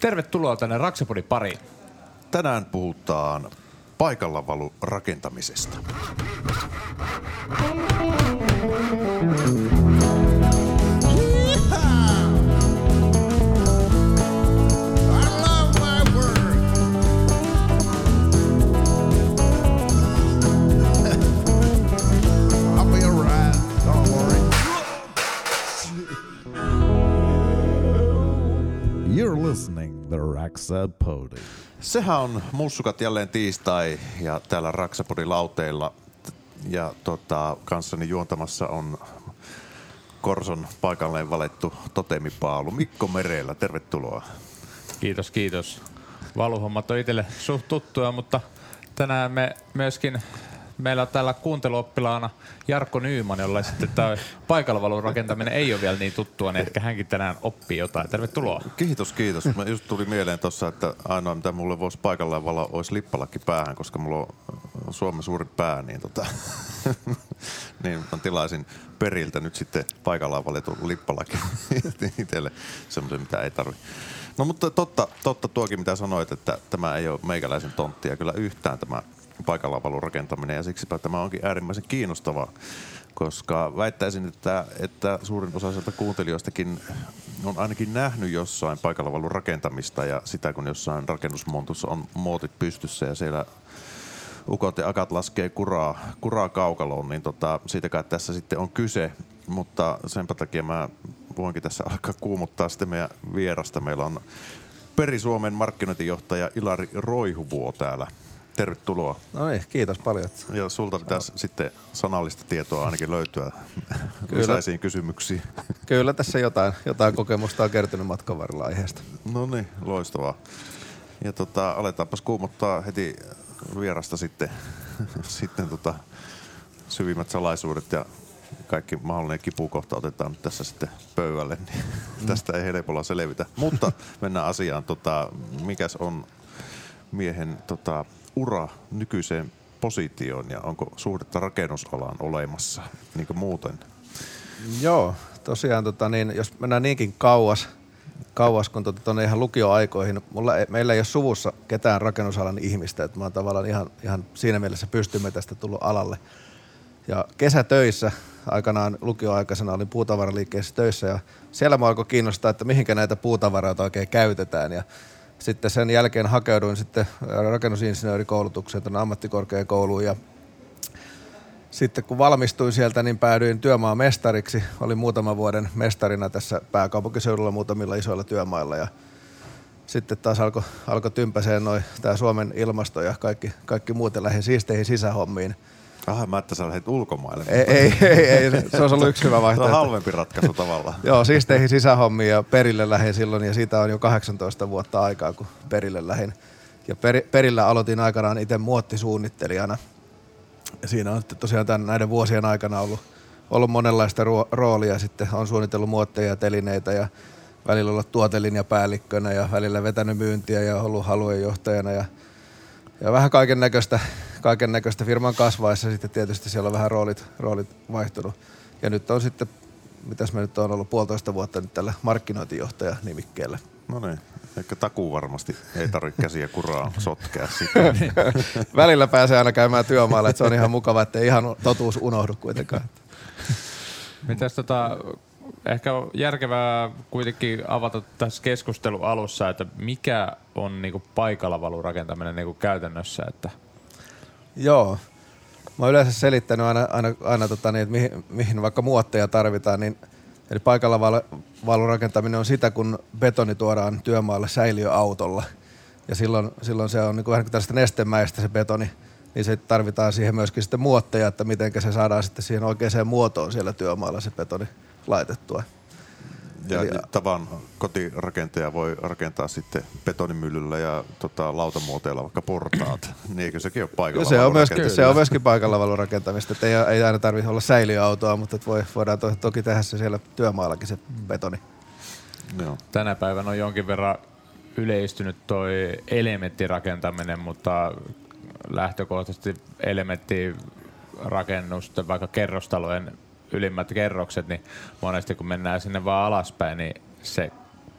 Tervetuloa tänne Raksapodin pariin. Tänään puhutaan paikallavalu rakentamisesta. The Raxa Podi. Sehän on mussukat jälleen tiistai ja täällä Raksapodin lauteilla. Ja tota, kanssani juontamassa on Korson paikalleen valettu totemipaalu Mikko Merellä. Tervetuloa. Kiitos, kiitos. Valuhommat on itselle suht tuttuja, mutta tänään me myöskin meillä on täällä kuunteluoppilaana Jarkko Nyyman, jolla sitten tämä paikallavalun rakentaminen ei ole vielä niin tuttua, niin ehkä hänkin tänään oppii jotain. Tervetuloa. Kiitos, kiitos. Mä just tuli mieleen tuossa, että ainoa mitä mulle voisi paikallaan valoa olisi lippalakki päähän, koska mulla on Suomen suurin pää, niin, tota, niin mä tilaisin periltä nyt sitten paikallaan valitun lippalaki itselle semmoisen, mitä ei tarvi. No mutta totta, totta tuokin, mitä sanoit, että tämä ei ole meikäläisen tonttia kyllä yhtään tämä paikallaan rakentaminen ja siksipä tämä onkin äärimmäisen kiinnostavaa, koska väittäisin, että, että suurin osa sieltä kuuntelijoistakin on ainakin nähnyt jossain paikalla valun rakentamista ja sitä, kun jossain rakennusmontussa on muotit pystyssä ja siellä ukot ja akat laskee kuraa, kuraa kaukaloon, niin tota, siitäkään tässä sitten on kyse. Mutta senpä takia mä voinkin tässä alkaa kuumuttaa sitten meidän vierasta. Meillä on Peri-Suomen markkinointijohtaja Ilari Roihuvuo täällä. Tervetuloa. No niin, kiitos paljon. Ja sulta pitäisi sitten sanallista tietoa ainakin löytyä lisäisiin kysymyksiin. Kyllä tässä jotain, jotain kokemusta on kertynyt matkan varrella aiheesta. No niin, loistavaa. Ja tota, aletaanpas kuumottaa heti vierasta sitten, sitten tota, syvimmät salaisuudet ja kaikki mahdollinen kipukohta otetaan nyt tässä sitten pöydälle, niin mm. tästä ei helpolla selvitä. Mutta mennään asiaan. Tota, mikäs on miehen tota, ura nykyiseen positioon ja onko suhdetta rakennusalaan olemassa niin kuin muuten? Joo, tosiaan tota, niin, jos mennään niinkin kauas, kauas kuin tuonne tota, ihan lukioaikoihin. Mulla ei, meillä ei ole suvussa ketään rakennusalan ihmistä, että mä oon tavallaan ihan, ihan siinä mielessä pystymme tästä tullut alalle. Ja kesätöissä aikanaan lukioaikaisena olin puutavaraliikkeessä töissä ja siellä mä alkoi kiinnostaa, että mihinkä näitä puutavaroita oikein käytetään. Ja sitten sen jälkeen hakeuduin sitten rakennusinsinöörikoulutukseen tuonne ammattikorkeakouluun ja sitten kun valmistuin sieltä, niin päädyin työmaan mestariksi. Olin muutaman vuoden mestarina tässä pääkaupunkiseudulla muutamilla isoilla työmailla ja sitten taas alkoi alko tympäseen noin tämä Suomen ilmasto ja kaikki, kaikki muut ja lähdin siisteihin sisähommiin – Aha, mä että sä lähdet ulkomaille. Ei, ei, ei, ei, se olisi ollut yksi hyvä vaihtoehto. Se on halvempi ratkaisu tavallaan. Joo, siis teihin sisähommia ja perille lähin silloin ja siitä on jo 18 vuotta aikaa, kun perille lähin. Ja per, perillä aloitin aikanaan itse muottisuunnittelijana. Ja siinä on tosiaan tämän, näiden vuosien aikana ollut, ollut monenlaista ruo- roolia. Sitten on suunnitellut muotteja ja telineitä ja välillä ollut tuotelinjapäällikkönä ja välillä vetänyt myyntiä ja ollut haluejohtajana ja, ja vähän kaiken näköistä kaiken näköistä firman kasvaessa sitten tietysti siellä on vähän roolit, roolit vaihtunut. Ja nyt on sitten, mitäs me nyt on ollut puolitoista vuotta nyt tällä markkinointijohtaja nimikkeellä. No niin, ehkä takuu varmasti ei tarvitse käsiä kuraa sotkea sitä. Välillä pääsee aina käymään työmaalla, että se on ihan mukava, että ei ihan totuus unohdu kuitenkaan. Mitäs tota, ehkä on järkevää kuitenkin avata tässä keskustelun alussa, että mikä on niinku paikalla rakentaminen niinku käytännössä, että – Joo. Mä oon yleensä selittänyt aina, aina, aina tota niin, että mihin, mihin vaikka muotteja tarvitaan, niin Eli paikalla valun rakentaminen on sitä, kun betoni tuodaan työmaalle säiliöautolla. Ja silloin, silloin se on niin kuin vähän tällaista nestemäistä se betoni, niin se tarvitaan siihen myöskin sitten muotteja, että miten se saadaan sitten siihen oikeaan muotoon siellä työmaalla se betoni laitettua. Ja Eli, tavan kotirakentaja voi rakentaa sitten betonimyllyllä ja tota, lautamuoteilla vaikka portaat. niin eikö sekin ole paikalla se on, myöskin, se on myöskin paikalla rakentamista. Että ei, ei aina tarvitse olla säiliöautoa, mutta voi, voidaan to, toki tehdä se siellä työmaallakin se betoni. Joo. Tänä päivänä on jonkin verran yleistynyt toi elementtirakentaminen, mutta lähtökohtaisesti elementtirakennusten, vaikka kerrostalojen ylimmät kerrokset, niin monesti kun mennään sinne vaan alaspäin, niin se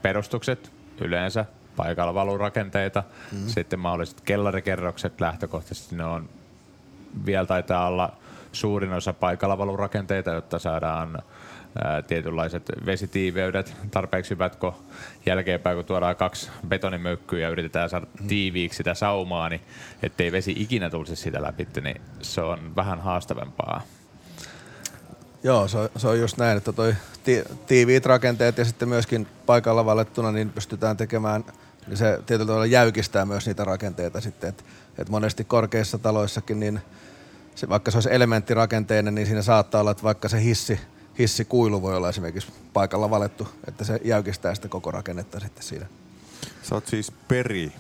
perustukset yleensä paikalla valurakenteita. Mm. Sitten mahdolliset kellarikerrokset lähtökohtaisesti ne on vielä taitaa olla suurin osa paikalla valurakenteita, jotta saadaan ää, tietynlaiset vesitiiveydet tarpeeksi hyvät, kun jälkeenpäin kun tuodaan kaksi betonimökkyä ja yritetään saada tiiviiksi sitä saumaa, niin ettei vesi ikinä tulisi sitä läpi, niin se on vähän haastavempaa. Joo, se on, se on just näin, että toi ti, tiiviit rakenteet ja sitten myöskin paikalla vallettuna niin pystytään tekemään, niin se tietyllä tavalla jäykistää myös niitä rakenteita sitten, että et monesti korkeissa taloissakin, niin se, vaikka se olisi elementtirakenteinen, niin siinä saattaa olla, että vaikka se hissi, hissikuilu voi olla esimerkiksi paikalla valettu, että se jäykistää sitä koko rakennetta sitten siinä. Sä oot siis Peri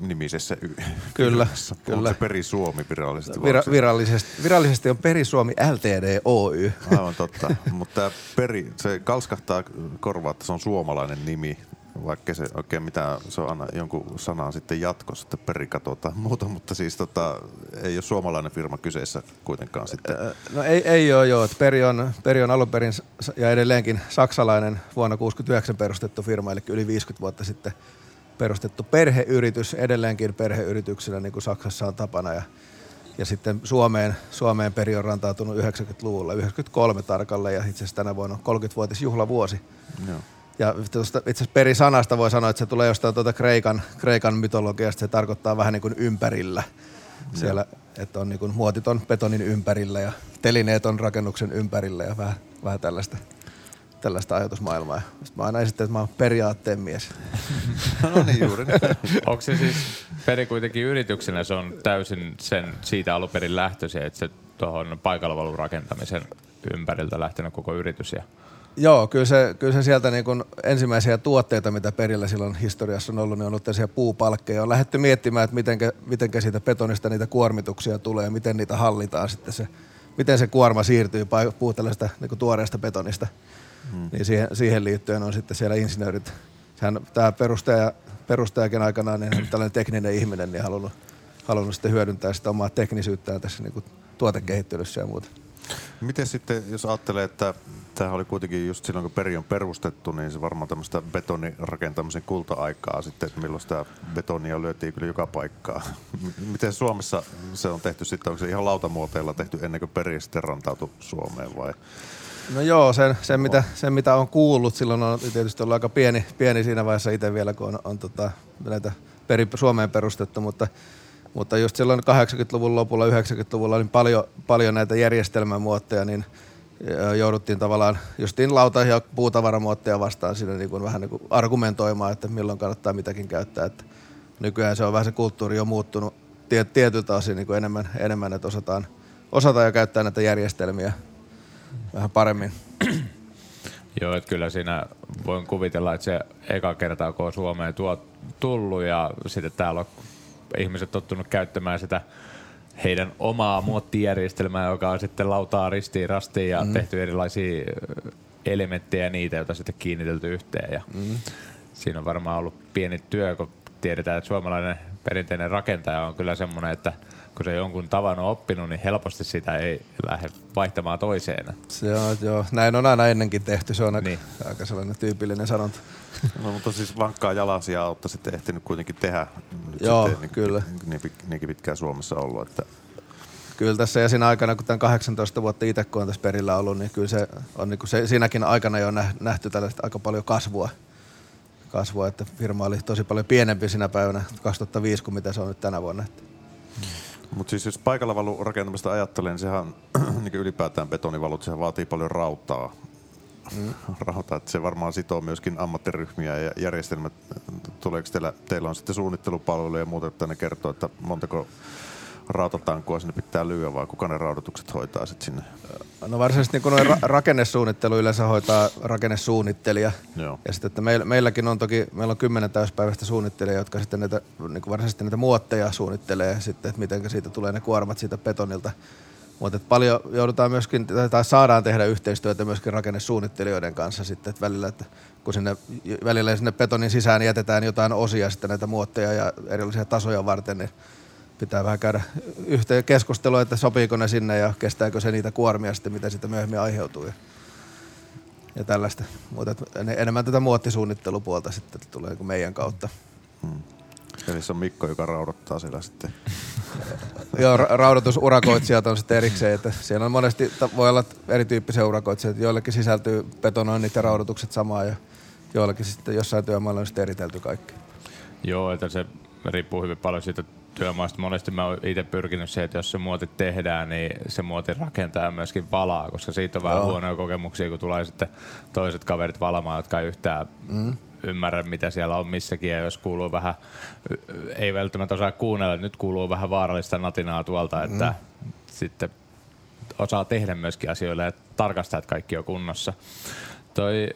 nimisessä y- Kyllä, kyllä. Onko se Peri Suomi virallisesti? Vira, virallisesti, virallisesti on Perisuomi Ltd Oy. Aivan totta. Mutta Peri, se kalskahtaa korvaa, että se on suomalainen nimi, vaikka se oikein mitään, se on aina jonkun sanan sitten jatkossa, että Peri katsotaan muuta, mutta siis tota, ei ole suomalainen firma kyseessä kuitenkaan sitten. No ei, ei ole joo. että Peri on, Peri on alun perin ja edelleenkin saksalainen vuonna 1969 perustettu firma, eli yli 50 vuotta sitten perustettu perheyritys, edelleenkin perheyrityksenä niin kuin Saksassa on tapana. Ja, ja sitten Suomeen, Suomeen Peri on rantautunut 90-luvulla, 93 tarkalleen ja itse asiassa tänä vuonna on 30-vuotisjuhlavuosi. Joo. Ja tuosta itse asiassa peri-sanasta voi sanoa, että se tulee jostain tuota Kreikan, Kreikan mytologiasta. Se tarkoittaa vähän niin kuin ympärillä. Siellä, että on niin kuin muotit on betonin ympärillä ja telineet on rakennuksen ympärillä ja vähän, vähän tällaista, tällaista ajatusmaailmaa. Sitten mä aina esittän, että mä oon periaatteen mies. No niin juuri. Onko se siis peri kuitenkin yrityksenä, se on täysin sen siitä alun perin lähtöisin, että se tuohon paikallavalun rakentamisen ympäriltä lähtenyt koko yritys. Ja Joo, kyllä se, kyllä se sieltä niin kuin ensimmäisiä tuotteita, mitä perillä silloin historiassa on ollut, niin on ollut tällaisia puupalkkeja. On lähdetty miettimään, että mitenkä, mitenkä siitä betonista niitä kuormituksia tulee, miten niitä hallitaan sitten se, miten se kuorma siirtyy puutelasta niin tuoreesta betonista. Hmm. Niin siihen, siihen liittyen on sitten siellä insinöörit. Sehän, tämä perustaja, perustajakin aikanaan, niin tällainen tekninen ihminen, niin halunnut, halunnut sitten hyödyntää sitä omaa teknisyyttään tässä niin kuin tuotekehittelyssä ja muuta. Miten sitten, jos ajattelee, että tämä oli kuitenkin just silloin, kun peri on perustettu, niin se varmaan tämmöistä betonirakentamisen kulta-aikaa sitten, milloin sitä betonia lyötiin kyllä joka paikkaan. M- Miten Suomessa se on tehty sitten? Onko se ihan lautamuoteilla tehty ennen kuin peri sitten rantautui Suomeen vai? No joo, sen, sen, mitä, sen mitä on kuullut, silloin on tietysti ollut aika pieni, pieni siinä vaiheessa itse vielä, kun on, on tota, näitä peri, Suomeen perustettu, mutta, mutta just silloin 80-luvun lopulla, 90-luvulla oli paljon, paljon näitä järjestelmämuotteja, niin jouduttiin tavallaan justiin lauta- ja puutavaramuotteja vastaan siinä niin kuin vähän niin kuin argumentoimaan, että milloin kannattaa mitäkin käyttää. Että nykyään se on vähän se kulttuuri on muuttunut tie, tietyltä osin niin kuin enemmän, enemmän, että osataan, osataan jo käyttää näitä järjestelmiä vähän paremmin. Joo, että kyllä siinä voin kuvitella, että se eka kertaa, kun on Suomeen tuo, tullut ja sitten täällä on ihmiset tottunut käyttämään sitä heidän omaa muottijärjestelmää, joka on sitten lautaa ristiin rastiin ja mm. tehty erilaisia elementtejä niitä, joita sitten kiinnitelty yhteen. Ja mm. Siinä on varmaan ollut pieni työ, kun tiedetään, että suomalainen perinteinen rakentaja on kyllä semmoinen, että kun se jonkun tavan on oppinut, niin helposti sitä ei lähde vaihtamaan toiseen. Se on, joo. Näin on aina ennenkin tehty, se on aika, Niin. niin. aika sellainen tyypillinen sanonta. No, mutta siis vankkaa jalasia olette sitten ehtinyt kuitenkin tehdä. Nyt Joo, sitten, kyllä. Niin, niin, niinkin pitkään Suomessa ollut, että Kyllä tässä ja siinä aikana, kun tämän 18 vuotta itse kun on tässä perillä ollut, niin kyllä se on niin kuin se, siinäkin aikana jo näh- nähty tällaista aika paljon kasvua. kasvua, että firma oli tosi paljon pienempi sinä päivänä 2005 kuin mitä se on nyt tänä vuonna. Että Mutta siis jos paikalla valu rakentamista ajattelee, niin sehän niin ylipäätään betonivalut, sehän vaatii paljon rautaa. Mm. Rautaa, että se varmaan sitoo myöskin ammattiryhmiä ja järjestelmät. Tuleeko teillä, teillä on sitten suunnittelupalveluja ja muuta, että ne kertoo, että montako rautatankoa sinne pitää lyödä vai kuka ne raudoitukset hoitaa sitten sinne? No varsinaisesti niin noin ra- rakennesuunnittelu yleensä hoitaa rakennesuunnittelija. Joo. Ja sitten, että meillä, meilläkin on toki, meillä on kymmenen täyspäiväistä suunnittelijaa, jotka sitten näitä, niin varsinaisesti näitä muotteja suunnittelee sitten, että miten siitä tulee ne kuormat siitä betonilta. Mutta paljon joudutaan myöskin, tai saadaan tehdä yhteistyötä myöskin rakennesuunnittelijoiden kanssa sitten, että välillä, että kun sinne, välillä sinne betonin sisään jätetään jotain osia sitten näitä muotteja ja erilaisia tasoja varten, niin pitää vähän käydä yhteen keskustelua, että sopiiko ne sinne ja kestääkö se niitä kuormia sitten, mitä siitä myöhemmin aiheutuu. ja tällaista. Mutta enemmän tätä muottisuunnittelupuolta sitten tulee niin kuin meidän kautta. Eli se on Mikko, joka raudottaa siellä sitten. Joo, ra- raudoitusurakoitsijat on sitten erikseen, että siellä on monesti, voi olla erityyppisiä urakoitsijoita, joillekin sisältyy betonoinnit ja raudoitukset samaan ja joillekin sitten jossain työmaalla on sitten eritelty kaikki. Joo, että se riippuu hyvin paljon siitä työmaasta. Monesti mä oon itse pyrkinyt siihen, että jos se muoti tehdään, niin se muoti rakentaa myöskin valaa, koska siitä on vähän Joo. huonoja kokemuksia, kun tulee sitten toiset kaverit valamaan, jotka ei yhtään mm. ymmärrä, mitä siellä on missäkin. Ja jos kuuluu vähän, ei välttämättä osaa kuunnella, nyt kuuluu vähän vaarallista natinaa tuolta, että sitten osaa tehdä myöskin asioille ja tarkastaa, että kaikki on kunnossa. Toi,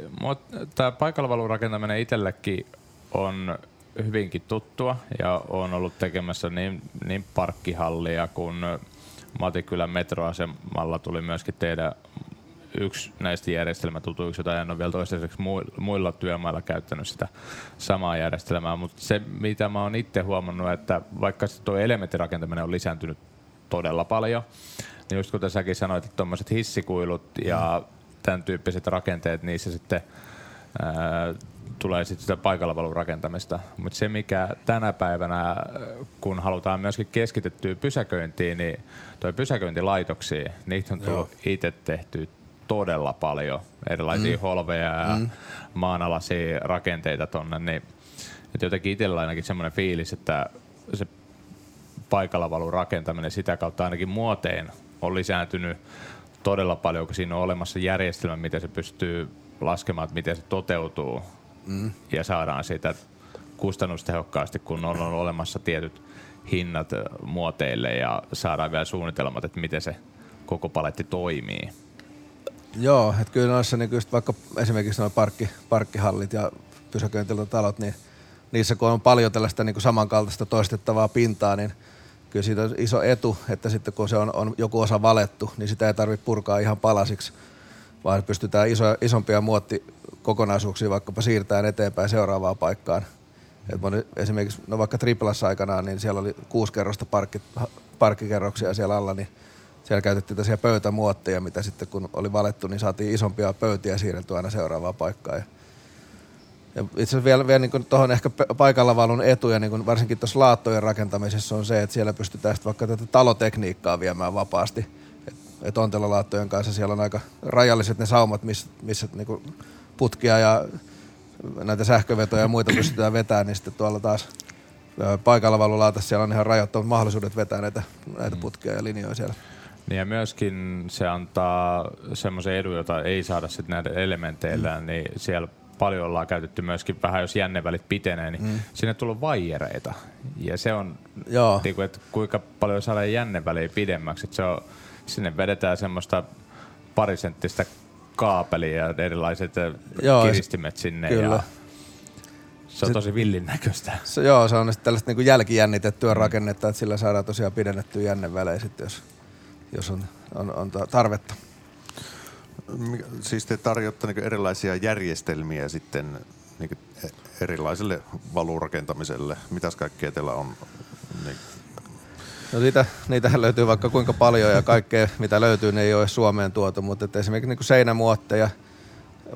tämä paikallavalun rakentaminen itsellekin on hyvinkin tuttua ja on ollut tekemässä niin, niin parkkihallia kuin Matikylän metroasemalla tuli myöskin tehdä yksi näistä järjestelmätutuiksi, jota en ole vielä toistaiseksi mui- muilla työmailla käyttänyt sitä samaa järjestelmää, mutta se mitä mä oon itse huomannut, että vaikka se tuo elementtirakentaminen on lisääntynyt todella paljon, niin just kuten säkin sanoit, että tuommoiset hissikuilut ja tämän tyyppiset rakenteet, niissä sitten ää, tulee sitten sitä paikallavalun rakentamista. Mutta se, mikä tänä päivänä, kun halutaan myöskin keskittyä pysäköintiin, niin toi pysäköintilaitoksia, niitä on tullut itse tehty todella paljon. Erilaisia mm. holveja ja mm. maanalaisia rakenteita tonne, niin että jotenkin itsellä ainakin semmoinen fiilis, että se paikallavalun rakentaminen sitä kautta ainakin muoteen on lisääntynyt todella paljon, kun siinä on olemassa järjestelmä, miten se pystyy laskemaan, että miten se toteutuu mm. ja saadaan siitä kustannustehokkaasti, kun on, on olemassa tietyt hinnat muoteille ja saadaan vielä suunnitelmat, että miten se koko paletti toimii. Joo, että kyllä noissa niin just vaikka esimerkiksi nuo parkki, parkkihallit ja pysäköintitalot, niin niissä kun on paljon tällaista niin kuin samankaltaista toistettavaa pintaa, niin kyllä siitä on iso etu, että sitten kun se on, on joku osa valettu, niin sitä ei tarvitse purkaa ihan palasiksi, vaan pystytään iso, isompia muottikokonaisuuksia vaikkapa siirtämään eteenpäin seuraavaan paikkaan. Et moni, esimerkiksi no vaikka Triplassa aikanaan, niin siellä oli kuusi kerrosta parkki, parkkikerroksia siellä alla, niin siellä käytettiin tällaisia pöytämuotteja, mitä sitten kun oli valettu, niin saatiin isompia pöytiä siirrettyä aina seuraavaan paikkaan. Ja, ja itse asiassa vielä, vielä niin tuohon ehkä pe- paikallavalun etuja, niin varsinkin tuossa laattojen rakentamisessa on se, että siellä pystytään sitten vaikka tätä talotekniikkaa viemään vapaasti. Et, et ontelolaattojen kanssa siellä on aika rajalliset ne saumat, missä, missä niin putkia ja näitä sähkövetoja ja muita pystytään vetämään, niin sitten tuolla taas ö, paikallavalulaatassa siellä on ihan rajattomat mahdollisuudet vetää näitä, näitä putkia ja linjoja siellä. Niin ja myöskin se antaa semmoisen edun, jota ei saada sitten näiden elementeillä, mm. niin siellä paljon ollaan käytetty myöskin vähän, jos jännevälit pitenee, niin mm. sinne tullut vaijereita. Ja se on, Joo. niin kuin, että kuinka paljon saadaan jänneväliä pidemmäksi. Että se on, sinne vedetään semmoista parisenttistä kaapelia ja erilaiset Joo, Joo, kiristimet sinne. kyllä. Ja se on tosi villin näköistä. Se, joo, se on sitten tällaista niin jälkijännitettyä rakennetta, että sillä saadaan tosiaan pidennettyä jännevälejä sitten, jos, jos on, on, on ta- tarvetta. Siis te tarjotte niin erilaisia järjestelmiä sitten niin erilaiselle valurakentamiselle. Mitäs kaikkea teillä on? Niin, No niitä, niitähän löytyy vaikka kuinka paljon ja kaikkea mitä löytyy, ne ei ole Suomeen tuotu, mutta että esimerkiksi niin seinämuotteja,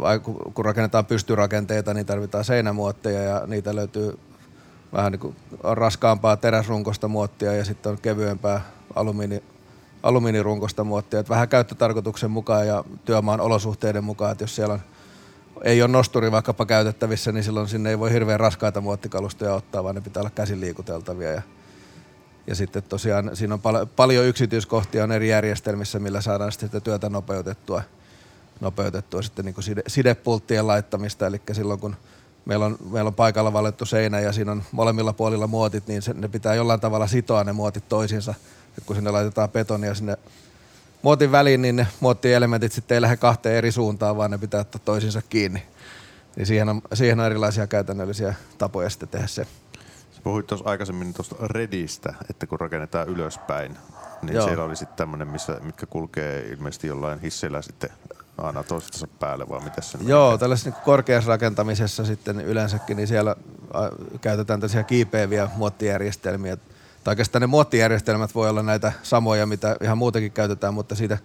vai kun rakennetaan pystyrakenteita, niin tarvitaan seinämuotteja ja niitä löytyy vähän niin kuin raskaampaa teräsrunkosta muottia ja sitten on kevyempää alumiini, alumiinirunkosta muottia. Että vähän käyttötarkoituksen mukaan ja työmaan olosuhteiden mukaan, että jos siellä on, ei ole nosturi vaikkapa käytettävissä, niin silloin sinne ei voi hirveän raskaita muottikalustoja ottaa, vaan ne pitää olla käsin liikuteltavia. Ja, ja sitten tosiaan siinä on pal- paljon yksityiskohtia on eri järjestelmissä, millä saadaan sitten työtä nopeutettua, nopeutettua sitten niin kuin side, sidepulttien laittamista. Eli silloin kun meillä on, meillä on paikalla valettu seinä ja siinä on molemmilla puolilla muotit, niin se, ne pitää jollain tavalla sitoa ne muotit toisiinsa. Et kun sinne laitetaan betonia sinne muotin väliin, niin ne muottielementit sitten ei lähde kahteen eri suuntaan, vaan ne pitää ottaa toisiinsa kiinni. Niin siihen on, siihen on erilaisia käytännöllisiä tapoja sitten tehdä se. Puhuit tuossa aikaisemmin tuosta redistä, että kun rakennetaan ylöspäin, niin Joo. siellä oli sitten tämmöinen, missä, mitkä kulkee ilmeisesti jollain hisseillä sitten aina toistensa päälle, vai miten se Joo, tällaisessa niin korkeassa rakentamisessa sitten yleensäkin, niin siellä käytetään tällaisia kiipeäviä muottijärjestelmiä. Tai oikeastaan ne muottijärjestelmät voi olla näitä samoja, mitä ihan muutenkin käytetään, mutta siitä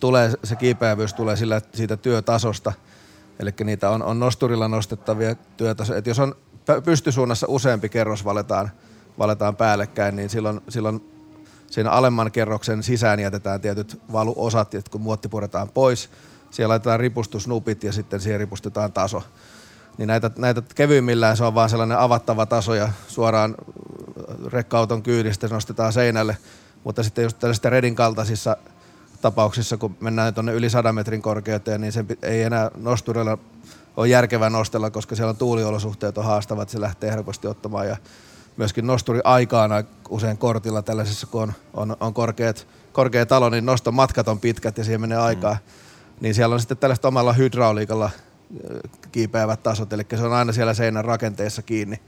tulee, se kiipeävyys tulee sillä, siitä työtasosta, Eli niitä on, on nosturilla nostettavia työtä. Et jos on pystysuunnassa useampi kerros valetaan, valetaan päällekkäin, niin silloin, silloin siinä alemman kerroksen sisään jätetään tietyt valuosat, että kun muotti puretaan pois, siellä laitetaan ripustusnupit ja sitten siihen ripustetaan taso. Niin näitä, näitä kevyimmillään se on vaan sellainen avattava taso ja suoraan rekka-auton kyydistä se nostetaan seinälle. Mutta sitten just tällaisissa Redin kaltaisissa tapauksissa, kun mennään tuonne yli 100 metrin korkeuteen, niin sen ei enää nosturilla ole järkevää nostella, koska siellä on tuuliolosuhteet on haastavat, se lähtee helposti ottamaan. Ja myöskin nosturi aikaana usein kortilla tällaisessa, kun on, on, on korkeat, korkea talo, niin noston matkat on pitkät ja siihen menee aikaa. Niin siellä on sitten tällaista omalla hydrauliikalla kiipeävät tasot, eli se on aina siellä seinän rakenteessa kiinni.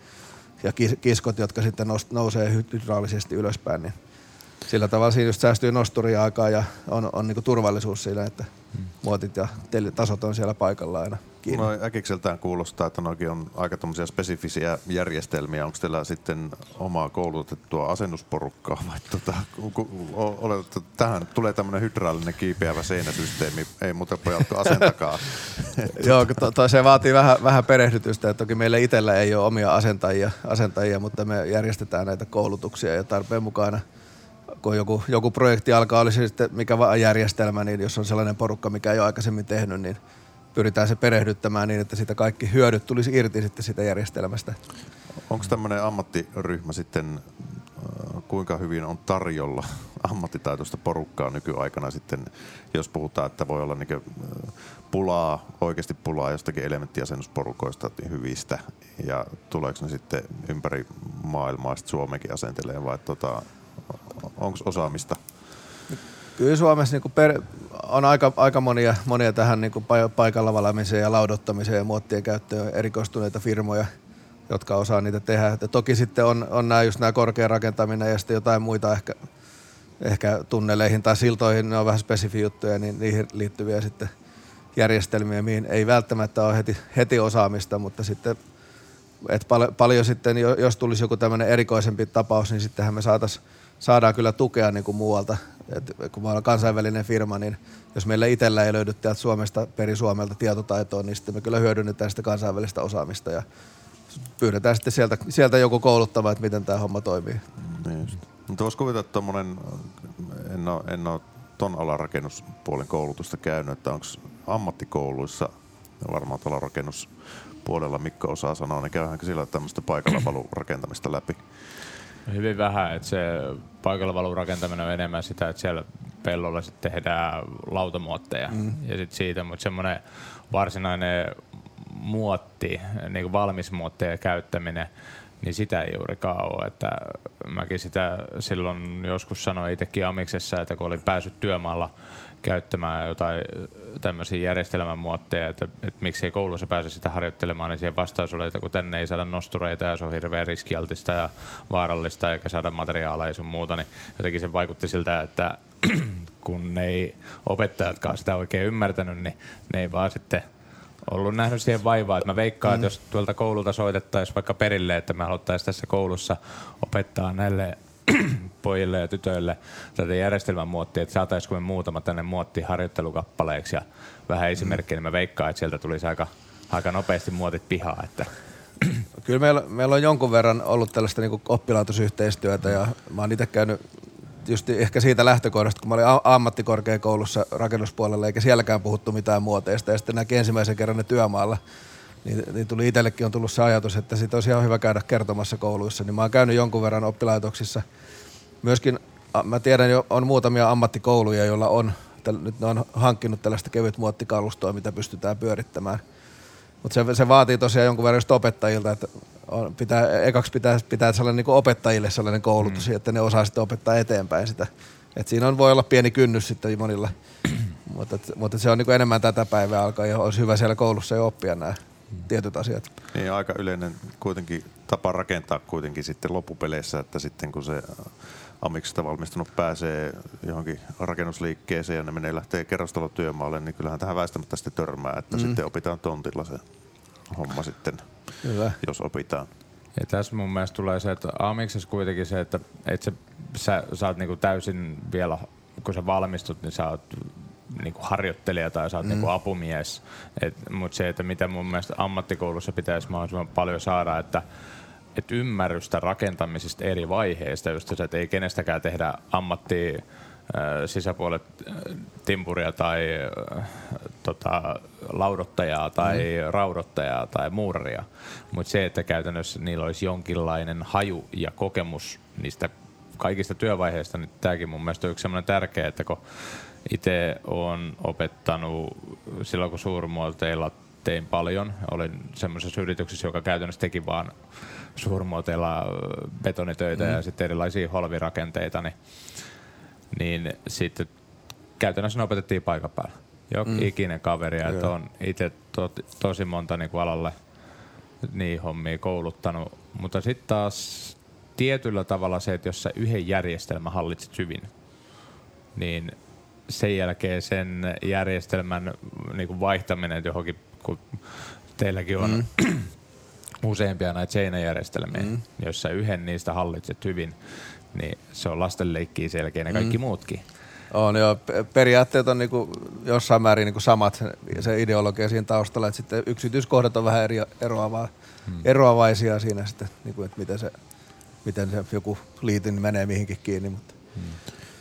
Ja kis- kiskot, jotka sitten nousee hy- hydraulisesti ylöspäin, niin sillä tavalla siinä just säästyy nosturia aikaa ja on, on niinku turvallisuus siinä, että muotit ja tasot on siellä paikalla aina kiinni. No äkikseltään kuulostaa, että noikin on aika tämmöisiä spesifisiä järjestelmiä. Onko teillä sitten omaa koulutettua asennusporukkaa vai tota, ku- ku- o- oletat, että tähän tulee tämmöinen hydraulinen kiipeävä seinäsysteemi, ei muuta pojat asentakaa. Joo, to, to, se vaatii vähän, vähän perehdytystä. että Toki meillä itsellä ei ole omia asentajia, asentajia, mutta me järjestetään näitä koulutuksia ja tarpeen mukana kun joku, joku projekti alkaa, olisi sitten mikä vaan järjestelmä, niin jos on sellainen porukka, mikä ei ole aikaisemmin tehnyt, niin pyritään se perehdyttämään niin, että sitä kaikki hyödyt tulisi irti sitten sitä järjestelmästä. Onko tämmöinen ammattiryhmä sitten, äh, kuinka hyvin on tarjolla ammattitaitoista porukkaa nykyaikana sitten, jos puhutaan, että voi olla niin pulaa, oikeasti pulaa jostakin elementtiasennusporukoista hyvistä ja tuleeko ne sitten ympäri maailmaa sitten Suomenkin asentelee vai tota, onko osaamista? Kyllä Suomessa niin per, on aika, aika monia, monia tähän niin paikalla valamiseen ja laudottamiseen ja muottien käyttöön erikoistuneita firmoja, jotka osaa niitä tehdä. Ja toki sitten on, on nämä, just nämä korkean rakentaminen ja sitten jotain muita ehkä, ehkä tunneleihin tai siltoihin, ne on vähän spesifi juttuja, niin niihin liittyviä sitten järjestelmiä, mihin ei välttämättä ole heti, heti osaamista, mutta sitten et pal- paljon sitten, jo- jos tulisi joku tämmöinen erikoisempi tapaus, niin sittenhän me saatais, saadaan kyllä tukea niin kuin muualta. Et kun me ollaan kansainvälinen firma, niin jos meillä itsellä ei löydy täältä Suomesta peri Suomelta tietotaitoa, niin sitten me kyllä hyödynnetään sitä kansainvälistä osaamista ja pyydetään sitten sieltä, sieltä joku kouluttava, että miten tämä homma toimii. Niin. Mutta voisi kuvitella, että tommonen, en ole, en ole alan rakennuspuolen koulutusta käynyt, että onko ammattikouluissa, varmaan tuolla rakennuspuolella Mikko osaa sanoa, niin käydäänkö sillä tämmöistä paikalla rakentamista läpi? Hyvin vähän, että se paikalla valun rakentaminen on enemmän sitä, että siellä pellolla sitten tehdään lautamuotteja mm. ja sitten siitä, mutta semmoinen varsinainen muotti, niin kuin valmis muotteja käyttäminen, niin sitä ei juurikaan ole. Että mäkin sitä silloin joskus sanoin itsekin Amiksessa, että kun olin päässyt työmaalla käyttämään jotain tämmöisiä järjestelmämuotteja, että, että miksei koulussa pääse sitä harjoittelemaan, niin siihen vastaus oli, että kun tänne ei saada nostureita ja se on hirveän riskialtista ja vaarallista eikä saada materiaaleja ja sun muuta, niin jotenkin se vaikutti siltä, että kun ne ei opettajatkaan sitä oikein ymmärtänyt, niin ne ei vaan sitten ollut nähnyt siihen vaivaa. Että mä veikkaan, mm. että jos tuolta koululta soitettaisiin vaikka perille, että me haluttaisiin tässä koulussa opettaa näille pojille ja tytöille tätä järjestelmän muottia, että saataisiko me muutama tänne muottiharjoittelukappaleeksi ja vähän esimerkkejä, niin mä veikkaan, että sieltä tulisi aika, aika nopeasti muotit pihaa. Että Kyllä meillä, meillä on jonkun verran ollut tällaista niin oppilaitosyhteistyötä ja mä oon itse käynyt just ehkä siitä lähtökohdasta, kun mä olin ammattikorkeakoulussa rakennuspuolella, eikä sielläkään puhuttu mitään muoteista. Ja sitten näki ensimmäisen kerran ne työmaalla, niin, niin tuli itsellekin on tullut se ajatus, että siitä olisi ihan hyvä käydä kertomassa kouluissa. Niin mä oon käynyt jonkun verran oppilaitoksissa. Myöskin mä tiedän jo, on muutamia ammattikouluja, joilla on, nyt ne on hankkinut tällaista kevyt muottikalustoa, mitä pystytään pyörittämään. Mutta se, se, vaatii tosiaan jonkun verran opettajilta, että on, pitää, ekaksi pitää, pitää sellainen niin opettajille sellainen koulutus, mm. että ne osaa sitten opettaa eteenpäin sitä. Et siinä on, voi olla pieni kynnys sitten monilla, mutta, mutta se on niin enemmän tätä päivää alkaa ja olisi hyvä siellä koulussa jo oppia nämä tietyt asiat. Niin aika yleinen kuitenkin tapa rakentaa kuitenkin sitten loppupeleissä, että sitten kun se Amiksista valmistunut pääsee johonkin rakennusliikkeeseen ja ne menee lähtee kerrostalotyömaalle, niin kyllähän tähän väistämättä sitten törmää, että mm. sitten opitaan tontilla se homma sitten, Hyvä. jos opitaan. Ja tässä mun mielestä tulee se, että Amiksessa kuitenkin se, että et se, sä, sä oot niinku täysin vielä, kun sä valmistut, niin sä oot niinku harjoittelija tai sä oot mm. niinku apumies. Mutta se, että mitä mun mielestä ammattikoulussa pitäisi mahdollisimman paljon saada, että et ymmärrystä rakentamisesta eri vaiheista, just se, että ei kenestäkään tehdä ammatti sisäpuolet timpuria tai tota, laudottajaa tai mm. raudottajaa tai muuraria. Mutta se, että käytännössä niillä olisi jonkinlainen haju ja kokemus niistä kaikista työvaiheista, niin tämäkin mun mielestä on yksi sellainen tärkeä, että kun itse on opettanut silloin, kun suurmuoteilla tein paljon. Olin semmoisessa yrityksessä, joka käytännössä teki vaan suurmuoteilla betonitöitä mm. ja sitten erilaisia holvirakenteita, niin, niin sitten käytännössä ne opetettiin paikan päällä. Joka mm. ikinen kaveri, että on itse to, tosi monta niin kuin alalle niin hommia kouluttanut, mutta sitten taas tietyllä tavalla se, että jos sä yhden järjestelmän hallitset hyvin, niin sen jälkeen sen järjestelmän niin kuin vaihtaminen johonkin, kun teilläkin on mm. useampia näitä seinäjärjestelmiä, mm. jos sä yhden niistä hallitset hyvin, niin se on lastenleikkiä selkeä ja kaikki mm. muutkin. On joo, periaatteet on niinku jossain määrin niinku samat, se ideologia siinä taustalla, että sitten yksityiskohdat on vähän eri, eroavaa, hmm. eroavaisia siinä sitten, niinku, että miten se, miten se joku liitin menee mihinkin kiinni. Mutta. Hmm.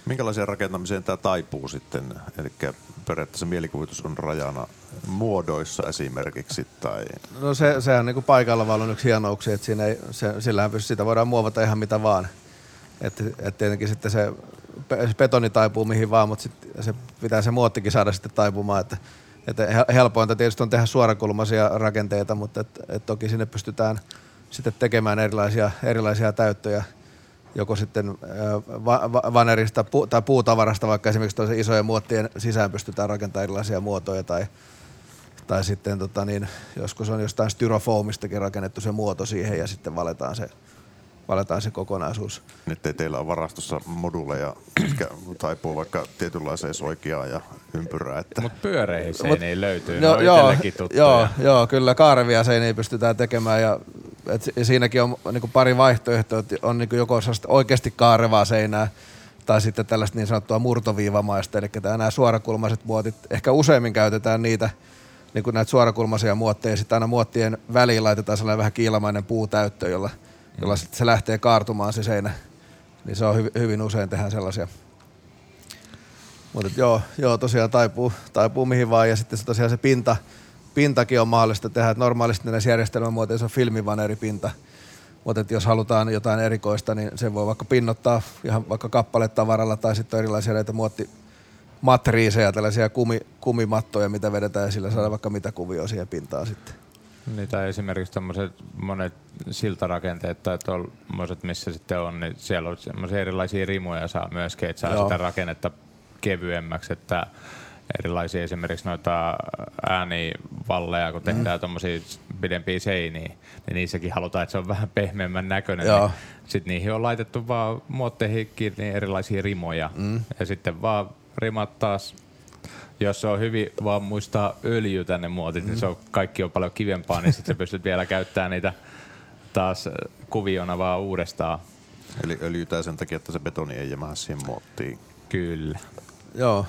Minkälaiseen rakentamiseen tämä taipuu sitten? Eli periaatteessa mielikuvitus on rajana muodoissa esimerkiksi? Tai... No se, sehän on niin paikalla valon yksi hienouksia, että siinä ei, se, sillähän pystyy, sitä voidaan muovata ihan mitä vaan. Että et tietenkin sitten se betoni taipuu mihin vaan, mutta sit se pitää se muottikin saada sitten taipumaan. Että, että helpointa tietysti on tehdä suorakulmaisia rakenteita, mutta et, et toki sinne pystytään sitten tekemään erilaisia, erilaisia täyttöjä joko sitten va- va- vanerista pu- tai puutavarasta, vaikka esimerkiksi toisen isojen muottien sisään pystytään rakentamaan erilaisia muotoja tai, tai sitten tota niin, joskus on jostain styrofoamistakin rakennettu se muoto siihen ja sitten valetaan se valetaan se kokonaisuus. Nyt ei teillä ole varastossa moduleja, jotka taipuu vaikka tietynlaiseen soikeaan ja ympyrää. Että... Mutta pyöreihin seiniin löytyy, no, joo, joo, joo, kyllä kaarevia seiniä pystytään tekemään ja et siinäkin on niinku pari vaihtoehtoa, että on niinku joko oikeasti kaarevaa seinää tai sitten tällaista niin sanottua murtoviivamaista, eli nämä suorakulmaiset muotit, ehkä useimmin käytetään niitä, niin kuin näitä suorakulmaisia muotteja, sitten aina muottien väliin laitetaan sellainen vähän kiilamainen puutäyttö, jolla – jolla sitten se lähtee kaartumaan se seinä. Niin se on hyvin, hyvin usein tehdään sellaisia. Mutta joo, joo, tosiaan taipuu, taipuu mihin vaan ja sitten se tosiaan se pinta, pintakin on mahdollista tehdä. Et normaalisti näissä järjestelmämuotoissa on filmivaneripinta, mutta jos halutaan jotain erikoista, niin se voi vaikka pinnottaa ihan vaikka kappaletavaralla tai sitten erilaisia näitä muotti, matriiseja, tällaisia kumi, kumimattoja, mitä vedetään ja sillä saadaan vaikka mitä kuvioa siihen pintaan sitten. Niin, tai esimerkiksi tämmöiset monet siltarakenteet tai tuollaiset, missä sitten on, niin siellä on semmoisia erilaisia rimuja saa myöskin, että saa Joo. sitä rakennetta kevyemmäksi, että erilaisia esimerkiksi noita äänivalleja, kun tehdään mm. tuommoisia pidempiä seiniä, niin niissäkin halutaan, että se on vähän pehmeämmän näköinen. Niin sitten niihin on laitettu vaan muotteihin kiinni erilaisia rimoja. Mm. Ja sitten vaan rimat taas jos se on hyvin vaan muistaa öljy tänne muotit, mm. niin se on, kaikki on paljon kivempaa, niin sitten pystyt vielä käyttämään niitä taas äh, kuviona vaan uudestaan. Eli öljytää sen takia, että se betoni ei jämähä siihen muottiin. Kyllä. Joo,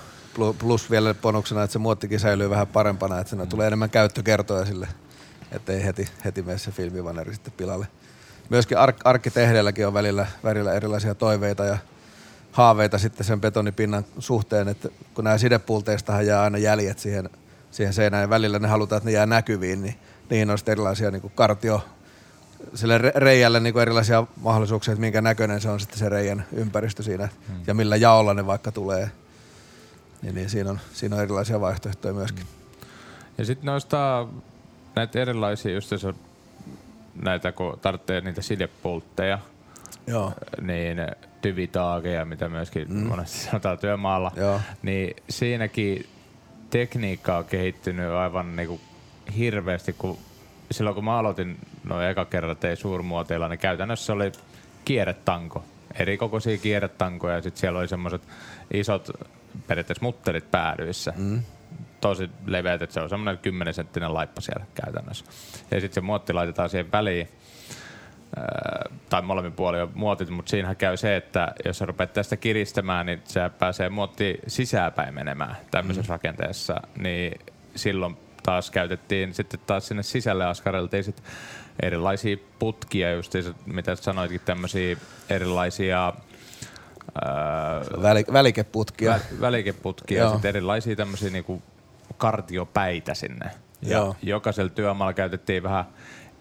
plus vielä bonuksena, että se muottikin säilyy vähän parempana, että siinä mm. tulee enemmän käyttökertoja sille, ettei heti, heti mene se filmivaneri sitten pilalle. Myöskin ark- arkkitehdeilläkin on välillä, välillä erilaisia toiveita ja haaveita sitten sen betonipinnan suhteen, että kun nämä sidepulteistahan jää aina jäljet siihen, siihen seinään ja välillä ne halutaan, että ne jää näkyviin, niin niihin on sitten erilaisia niin kuin kartio, sille reijälle niin kuin erilaisia mahdollisuuksia, että minkä näköinen se on sitten se reijän ympäristö siinä hmm. ja millä jaolla ne vaikka tulee. Niin, niin siinä, on, siinä on erilaisia vaihtoehtoja myöskin. Hmm. Ja sitten noista näitä erilaisia, just se näitä, kun tarvitsee niitä sidepultteja, Joo. niin tyvitaageja, mitä myöskin mm. monesti sanotaan työmaalla, Joo. niin siinäkin tekniikka on kehittynyt aivan niin kuin hirveästi, kun silloin kun mä aloitin noin eka kerran tein suurmuoteilla, niin käytännössä oli kierretanko, eri kokoisia kierretankoja ja sitten siellä oli semmoiset isot periaatteessa mutterit päädyissä. Mm. Tosi leveät, että se on semmoinen 10 senttinen laippa siellä käytännössä. Ja sitten se muotti laitetaan siihen väliin tai molemmin puolin on muotit, mutta siinähän käy se, että jos sä rupeat tästä kiristämään, niin se pääsee muotti sisäänpäin menemään tämmöisessä mm. rakenteessa, niin silloin taas käytettiin sitten taas sinne sisälle askareltiin sit erilaisia putkia, just mitä sanoitkin, tämmöisiä erilaisia Väli, välikeputkia. Vä, välikeputkia ja sitten erilaisia tämmöisiä niinku kartiopäitä sinne. Ja Joo. jokaisella työmaalla käytettiin vähän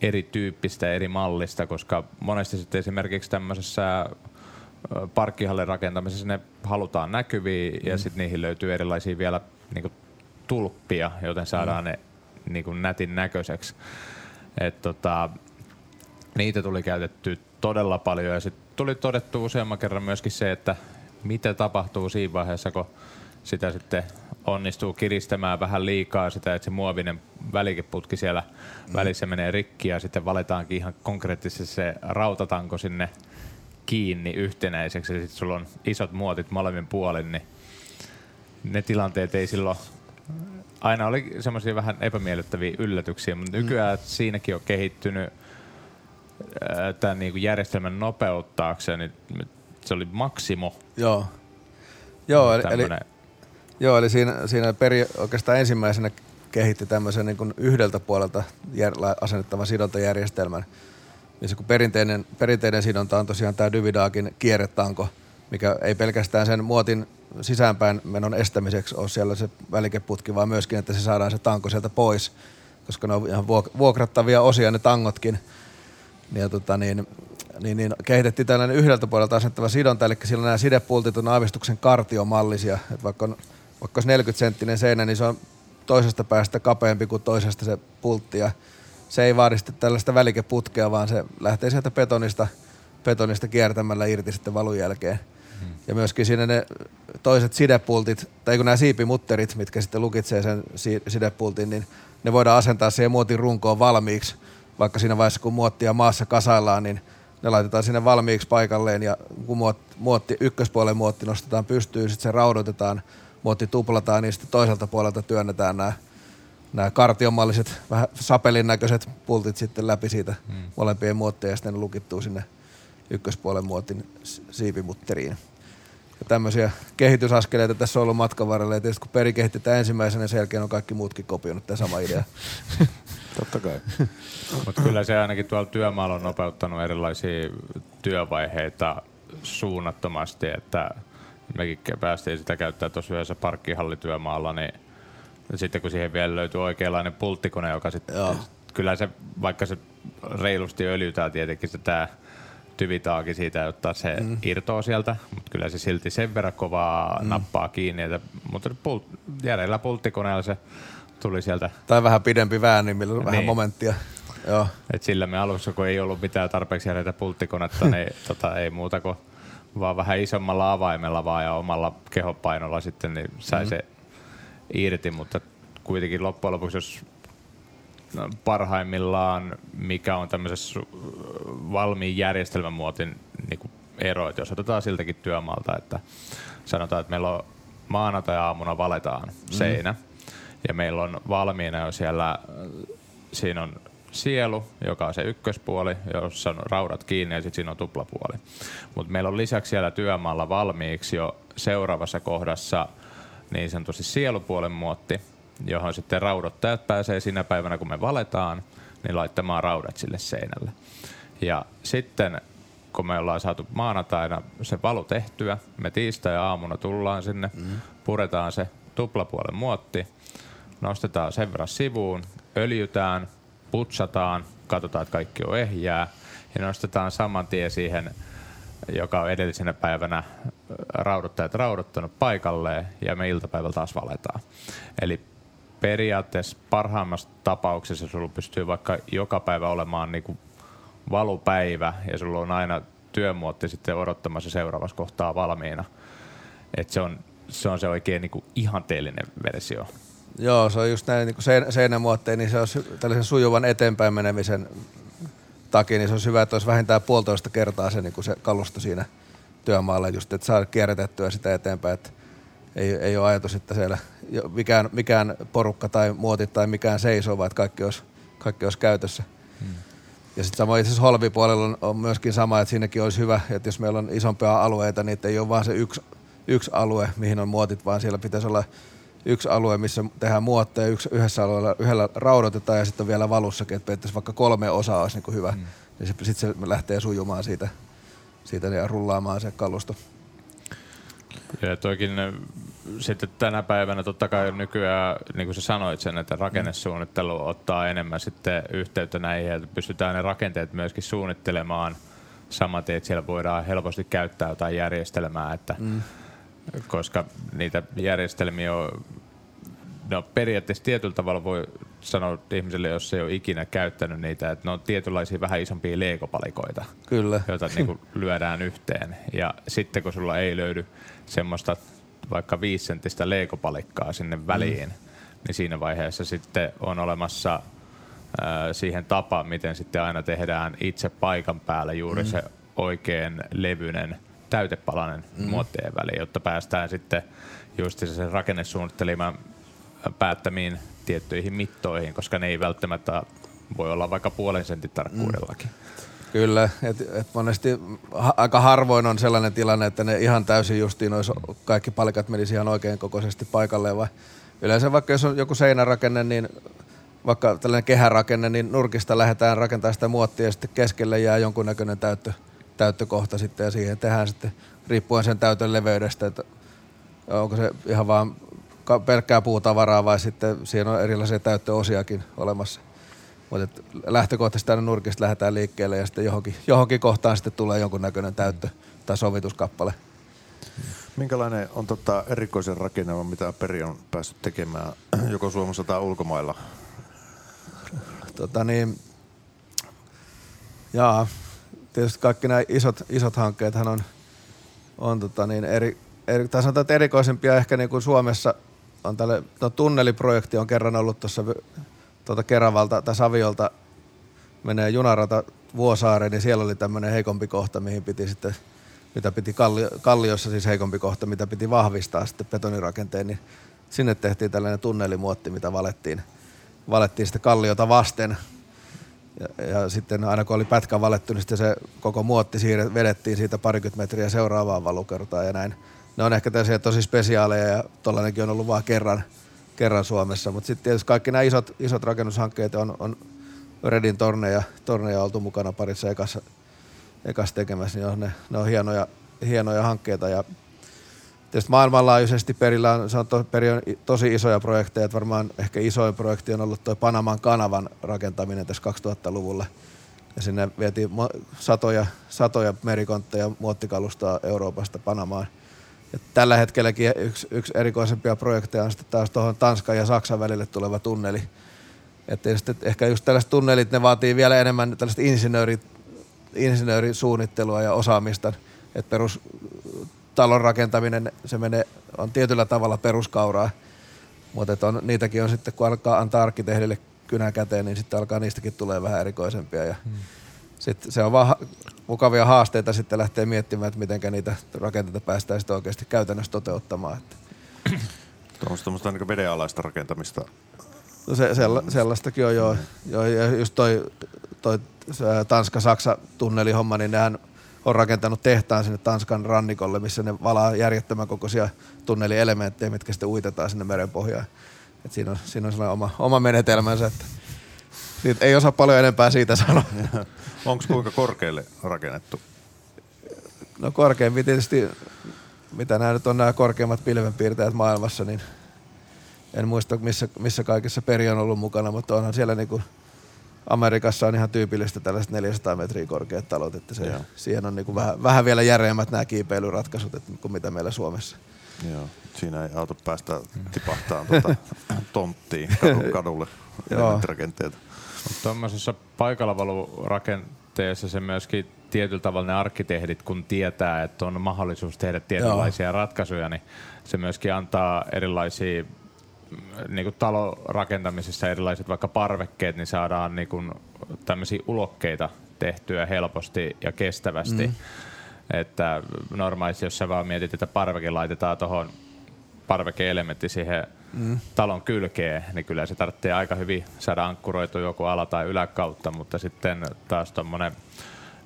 erityyppistä, eri mallista, koska monesti sitten esimerkiksi tämmöisessä parkkihallin rakentamisessa ne halutaan näkyviä mm. ja sitten niihin löytyy erilaisia vielä niinku tulppia, joten saadaan mm. ne niinku nätin näköiseksi. Et tota, niitä tuli käytetty todella paljon ja sitten tuli todettu useamman kerran myöskin se, että mitä tapahtuu siinä vaiheessa, kun sitä sitten onnistuu kiristämään vähän liikaa sitä, että se muovinen välikeputki siellä mm. välissä menee rikki ja sitten valetaankin ihan konkreettisesti se rautatanko sinne kiinni yhtenäiseksi ja sitten sulla on isot muotit molemmin puolin, niin ne tilanteet ei silloin aina oli semmoisia vähän epämiellyttäviä yllätyksiä, mutta mm. nykyään mm. siinäkin on kehittynyt tämän niin kuin järjestelmän nopeuttaakseen, niin se oli Maximo. Joo. Joo, eli, eli, joo, eli siinä, siinä peri, oikeastaan ensimmäisenä kehitti tämmöisen niin yhdeltä puolelta jär, asennettavan sidontajärjestelmän. Ja se kun perinteinen, perinteinen sidonta on tosiaan tämä Dyvidaakin kierretanko, mikä ei pelkästään sen muotin sisäänpäin menon estämiseksi ole siellä se välikeputki, vaan myöskin, että se saadaan se tanko sieltä pois, koska ne on ihan vuokrattavia osia ne tangotkin – niin, tota, niin, niin, niin kehitettiin tällainen yhdeltä puolelta asettava sidonta, eli sillä nämä sidepultit on aavistuksen kartiomallisia. Et vaikka on vaikka 40 senttinen seinä, niin se on toisesta päästä kapeampi kuin toisesta se pultti. Ja se ei vaadi sitten tällaista välikeputkea, vaan se lähtee sieltä betonista, betonista kiertämällä irti sitten valun jälkeen. Hmm. Ja myöskin siinä ne toiset sidepultit, tai kun nämä siipimutterit, mitkä sitten lukitsee sen sidepultin, niin ne voidaan asentaa siihen muotin runkoon valmiiksi – vaikka siinä vaiheessa kun muottia maassa kasaillaan, niin ne laitetaan sinne valmiiksi paikalleen ja kun muotti, ykköspuolen muotti nostetaan pystyyn, sitten se raudoitetaan, muotti tuplataan, niin sitten toiselta puolelta työnnetään nämä nämä kartiomalliset, vähän sapelin näköiset pultit sitten läpi siitä hmm. molempien muotteja ja sitten ne lukittuu sinne ykköspuolen muotin siipimutteriin. Ja tämmöisiä kehitysaskeleita tässä on ollut matkan varrella. Ja tietysti kun peri kehitetään ensimmäisenä, niin sen jälkeen on kaikki muutkin kopioinut tämä sama idea. Totta kai. Mutta kyllä se ainakin tuolla työmaalla on nopeuttanut erilaisia työvaiheita suunnattomasti, että mekin päästiin sitä käyttää tuossa yhdessä parkkihallityömaalla, niin sitten kun siihen vielä löytyy oikeanlainen pulttikone, joka sitten, kyllä se, vaikka se reilusti öljytää tietenkin se tämä tyvitaakin siitä, ottaa se mm. irtoa sieltä, mutta kyllä se silti sen verran kovaa mm. nappaa kiinni, että, mutta pult, järjellä pulttikoneella se tuli sieltä. Tai vähän pidempi vääni, millä on niin. vähän momenttia. Joo. Et sillä me alussa, kun ei ollut mitään tarpeeksi järjetä pulttikonetta, niin tota, ei muuta kuin vaan vähän isommalla avaimella vaan ja omalla kehopainolla sitten niin sai mm-hmm. se irti, mutta kuitenkin loppujen lopuksi, jos parhaimmillaan, mikä on tämmöisessä valmiin järjestelmän muotin niin ero, että jos otetaan siltäkin työmaalta, että sanotaan, että meillä on maanantai-aamuna valetaan mm. seinä, ja meillä on valmiina jo siellä, siinä on sielu, joka on se ykköspuoli, jossa on raudat kiinni ja sitten siinä on tuplapuoli. Mutta meillä on lisäksi siellä työmaalla valmiiksi jo seuraavassa kohdassa niin sanotusti sielupuolen muotti, johon sitten raudottajat pääsee sinä päivänä, kun me valetaan, niin laittamaan raudat sille seinälle. Ja sitten kun me ollaan saatu maanantaina se valu tehtyä, me tiistai-aamuna tullaan sinne, mm. puretaan se tuplapuolen muotti, nostetaan sen verran sivuun, öljytään, putsataan, katsotaan, että kaikki on ehjää ja nostetaan saman tien siihen, joka on edellisenä päivänä rauduttajat rauduttanut paikalleen ja me iltapäivällä taas valetaan. Eli periaatteessa parhaimmassa tapauksessa sulla pystyy vaikka joka päivä olemaan niinku valupäivä ja sulla on aina työmuotti sitten odottamassa seuraavassa kohtaa valmiina. Et se, on, se on se oikein niinku ihanteellinen versio. Joo, se on just näin niin kuin seinämuotteja, niin se on tällaisen sujuvan eteenpäin menemisen takia, niin se on hyvä, että olisi vähintään puolitoista kertaa se, niin kuin se kalusto siinä työmaalla, just, että saa kierrätettyä sitä eteenpäin, että ei, ei ole ajatus, että siellä mikään, mikään porukka tai muotit tai mikään seisoo, vaan että kaikki olisi, kaikki olisi käytössä. Hmm. Ja sitten samoin itse asiassa Holvi-puolella on, on, myöskin sama, että siinäkin olisi hyvä, että jos meillä on isompia alueita, niin ei ole vaan se yksi, yksi alue, mihin on muotit, vaan siellä pitäisi olla yksi alue, missä tehdään muotteja, yksi, yhdessä alueella yhdellä raudoitetaan ja sitten on vielä valussakin, että periaatteessa vaikka kolme osaa olisi niin kuin hyvä. Mm. Ja sitten se lähtee sujumaan siitä, siitä ja rullaamaan se kalusto. Ja toikin sitten tänä päivänä totta kai nykyään, niin kuin sä sanoit sen, että rakennesuunnittelu ottaa enemmän sitten yhteyttä näihin, että pystytään ne rakenteet myöskin suunnittelemaan samaten, että siellä voidaan helposti käyttää jotain järjestelmää, että mm. koska niitä järjestelmiä on, no periaatteessa tietyllä tavalla voi sanoa ihmiselle, jos ei ole ikinä käyttänyt niitä, että ne on tietynlaisia vähän isompia leikopalikoita, Kyllä. joita niin kuin lyödään yhteen. Ja sitten kun sulla ei löydy semmoista vaikka viisenttistä leikopalikkaa sinne väliin, mm. niin siinä vaiheessa sitten on olemassa ää, siihen tapa, miten sitten aina tehdään itse paikan päällä juuri mm. se oikein levyinen täytepalanen mm. muottien väliin, jotta päästään sitten just sen rakennesuunnittelimaan päättämiin tiettyihin mittoihin, koska ne ei välttämättä voi olla vaikka puolen sentin tarkkuudellakin. Mm. Kyllä, että et monesti ha, aika harvoin on sellainen tilanne, että ne ihan täysin justiin olisi kaikki palikat menisi ihan oikein kokoisesti paikalleen, vai yleensä vaikka jos on joku seinärakenne, niin vaikka tällainen kehärakenne, niin nurkista lähdetään rakentamaan sitä muottia ja sitten keskelle jää jonkunnäköinen täyttö, täyttökohta sitten ja siihen tehdään sitten riippuen sen täytön leveydestä, että onko se ihan vaan pelkkää puutavaraa vai sitten siinä on erilaisia täyttöosiakin olemassa. Mutta lähtökohtaisesti aina nurkista lähdetään liikkeelle ja sitten johonkin, johonkin kohtaan sitten tulee jonkunnäköinen täyttö tai sovituskappale. Minkälainen on tota erikoisen rakennelma, mitä Peri on päässyt tekemään joko Suomessa tai ulkomailla? Tota niin, jaa, tietysti kaikki nämä isot, isot hankkeethan on, on tota niin eri, eri, tai sanotaan, että erikoisempia ehkä niin kuin Suomessa on tälle, no tunneliprojekti on kerran ollut tuossa tuota Keravalta tai Saviolta menee junarata Vuosaareen, niin siellä oli tämmöinen heikompi kohta, mihin piti sitten, mitä piti Kallio, Kalliossa siis heikompi kohta, mitä piti vahvistaa sitten betonirakenteen, niin sinne tehtiin tällainen tunnelimuotti, mitä valettiin, valettiin sitten Kalliota vasten. Ja, ja sitten aina kun oli pätkä valettu, niin sitten se koko muotti siirret, vedettiin siitä parikymmentä metriä seuraavaan valukertaan ja näin. Ne on ehkä tosi spesiaaleja ja tollainenkin on ollut vain kerran – kerran Suomessa. Mutta sitten tietysti kaikki nämä isot, isot rakennushankkeet on, on Redin torneja, torneja oltu mukana parissa ekassa, ekassa tekemässä, niin on ne, ne on hienoja, hienoja hankkeita. Ja tietysti maailmanlaajuisesti perillä on, se on, to, peri on tosi isoja projekteja, että varmaan ehkä isoin projekti on ollut tuo Panaman kanavan rakentaminen tässä 2000-luvulla. Ja sinne vietiin satoja, satoja merikontteja muottikalustoa Euroopasta Panamaan – ja tällä hetkelläkin yksi, yksi erikoisempia projekteja on sitten taas tuohon Tanskan ja Saksan välille tuleva tunneli. Että ehkä just tällaiset tunnelit, ne vaatii vielä enemmän tällaista insinööri, insinöörisuunnittelua ja osaamista. Että perus talon rakentaminen, se menee, on tietyllä tavalla peruskauraa. Mutta on, niitäkin on sitten, kun alkaa antaa arkkitehdille kynä käteen, niin sitten alkaa niistäkin tulee vähän erikoisempia. Ja hmm. Sitten se on vaan mukavia haasteita sitten lähteä miettimään, että miten niitä rakenteita päästään sitten oikeasti käytännössä toteuttamaan. Tuommoista tuommoista niin vedenalaista rakentamista. No se, sella, sellaistakin on jo. jo ja just toi, toi Tanska-Saksa-tunnelihomma, niin nehän on rakentanut tehtaan sinne Tanskan rannikolle, missä ne valaa järjettömän kokoisia tunnelielementtejä, mitkä sitten uitetaan sinne merenpohjaan. Et siinä on, siinä on sellainen oma, oma menetelmänsä, että siitä ei osaa paljon enempää siitä sanoa. Onko kuinka korkealle rakennettu? No korkeampi tietysti, mitä nämä nyt on nämä korkeimmat pilvenpiirtäjät maailmassa, niin en muista missä, missä kaikissa peri on ollut mukana, mutta onhan siellä niinku Amerikassa on ihan tyypillistä tällaiset 400 metriä korkeat talot, että se, siihen on niinku vähän, vähän vielä järeämmät nämä kiipeilyratkaisut että, kuin mitä meillä Suomessa. Joo, siinä ei auto päästä tipahtaa tuota tonttiin kadulle rakenteita. Tuommoisessa paikallavalurakenteessa se myöskin tietyllä tavalla ne arkkitehdit, kun tietää, että on mahdollisuus tehdä tietynlaisia Joo. ratkaisuja, niin se myöskin antaa erilaisia niin kuin talorakentamisessa erilaiset vaikka parvekkeet, niin saadaan niin kuin tämmöisiä ulokkeita tehtyä helposti ja kestävästi. Mm. Että normaalisti, jos sä vaan mietit, että parveke laitetaan tuohon parveke-elementti siihen mm. talon kylkeen, niin kyllä se tarvitsee aika hyvin saada ankkuroitua joku ala- tai yläkautta, mutta sitten taas tuommoinen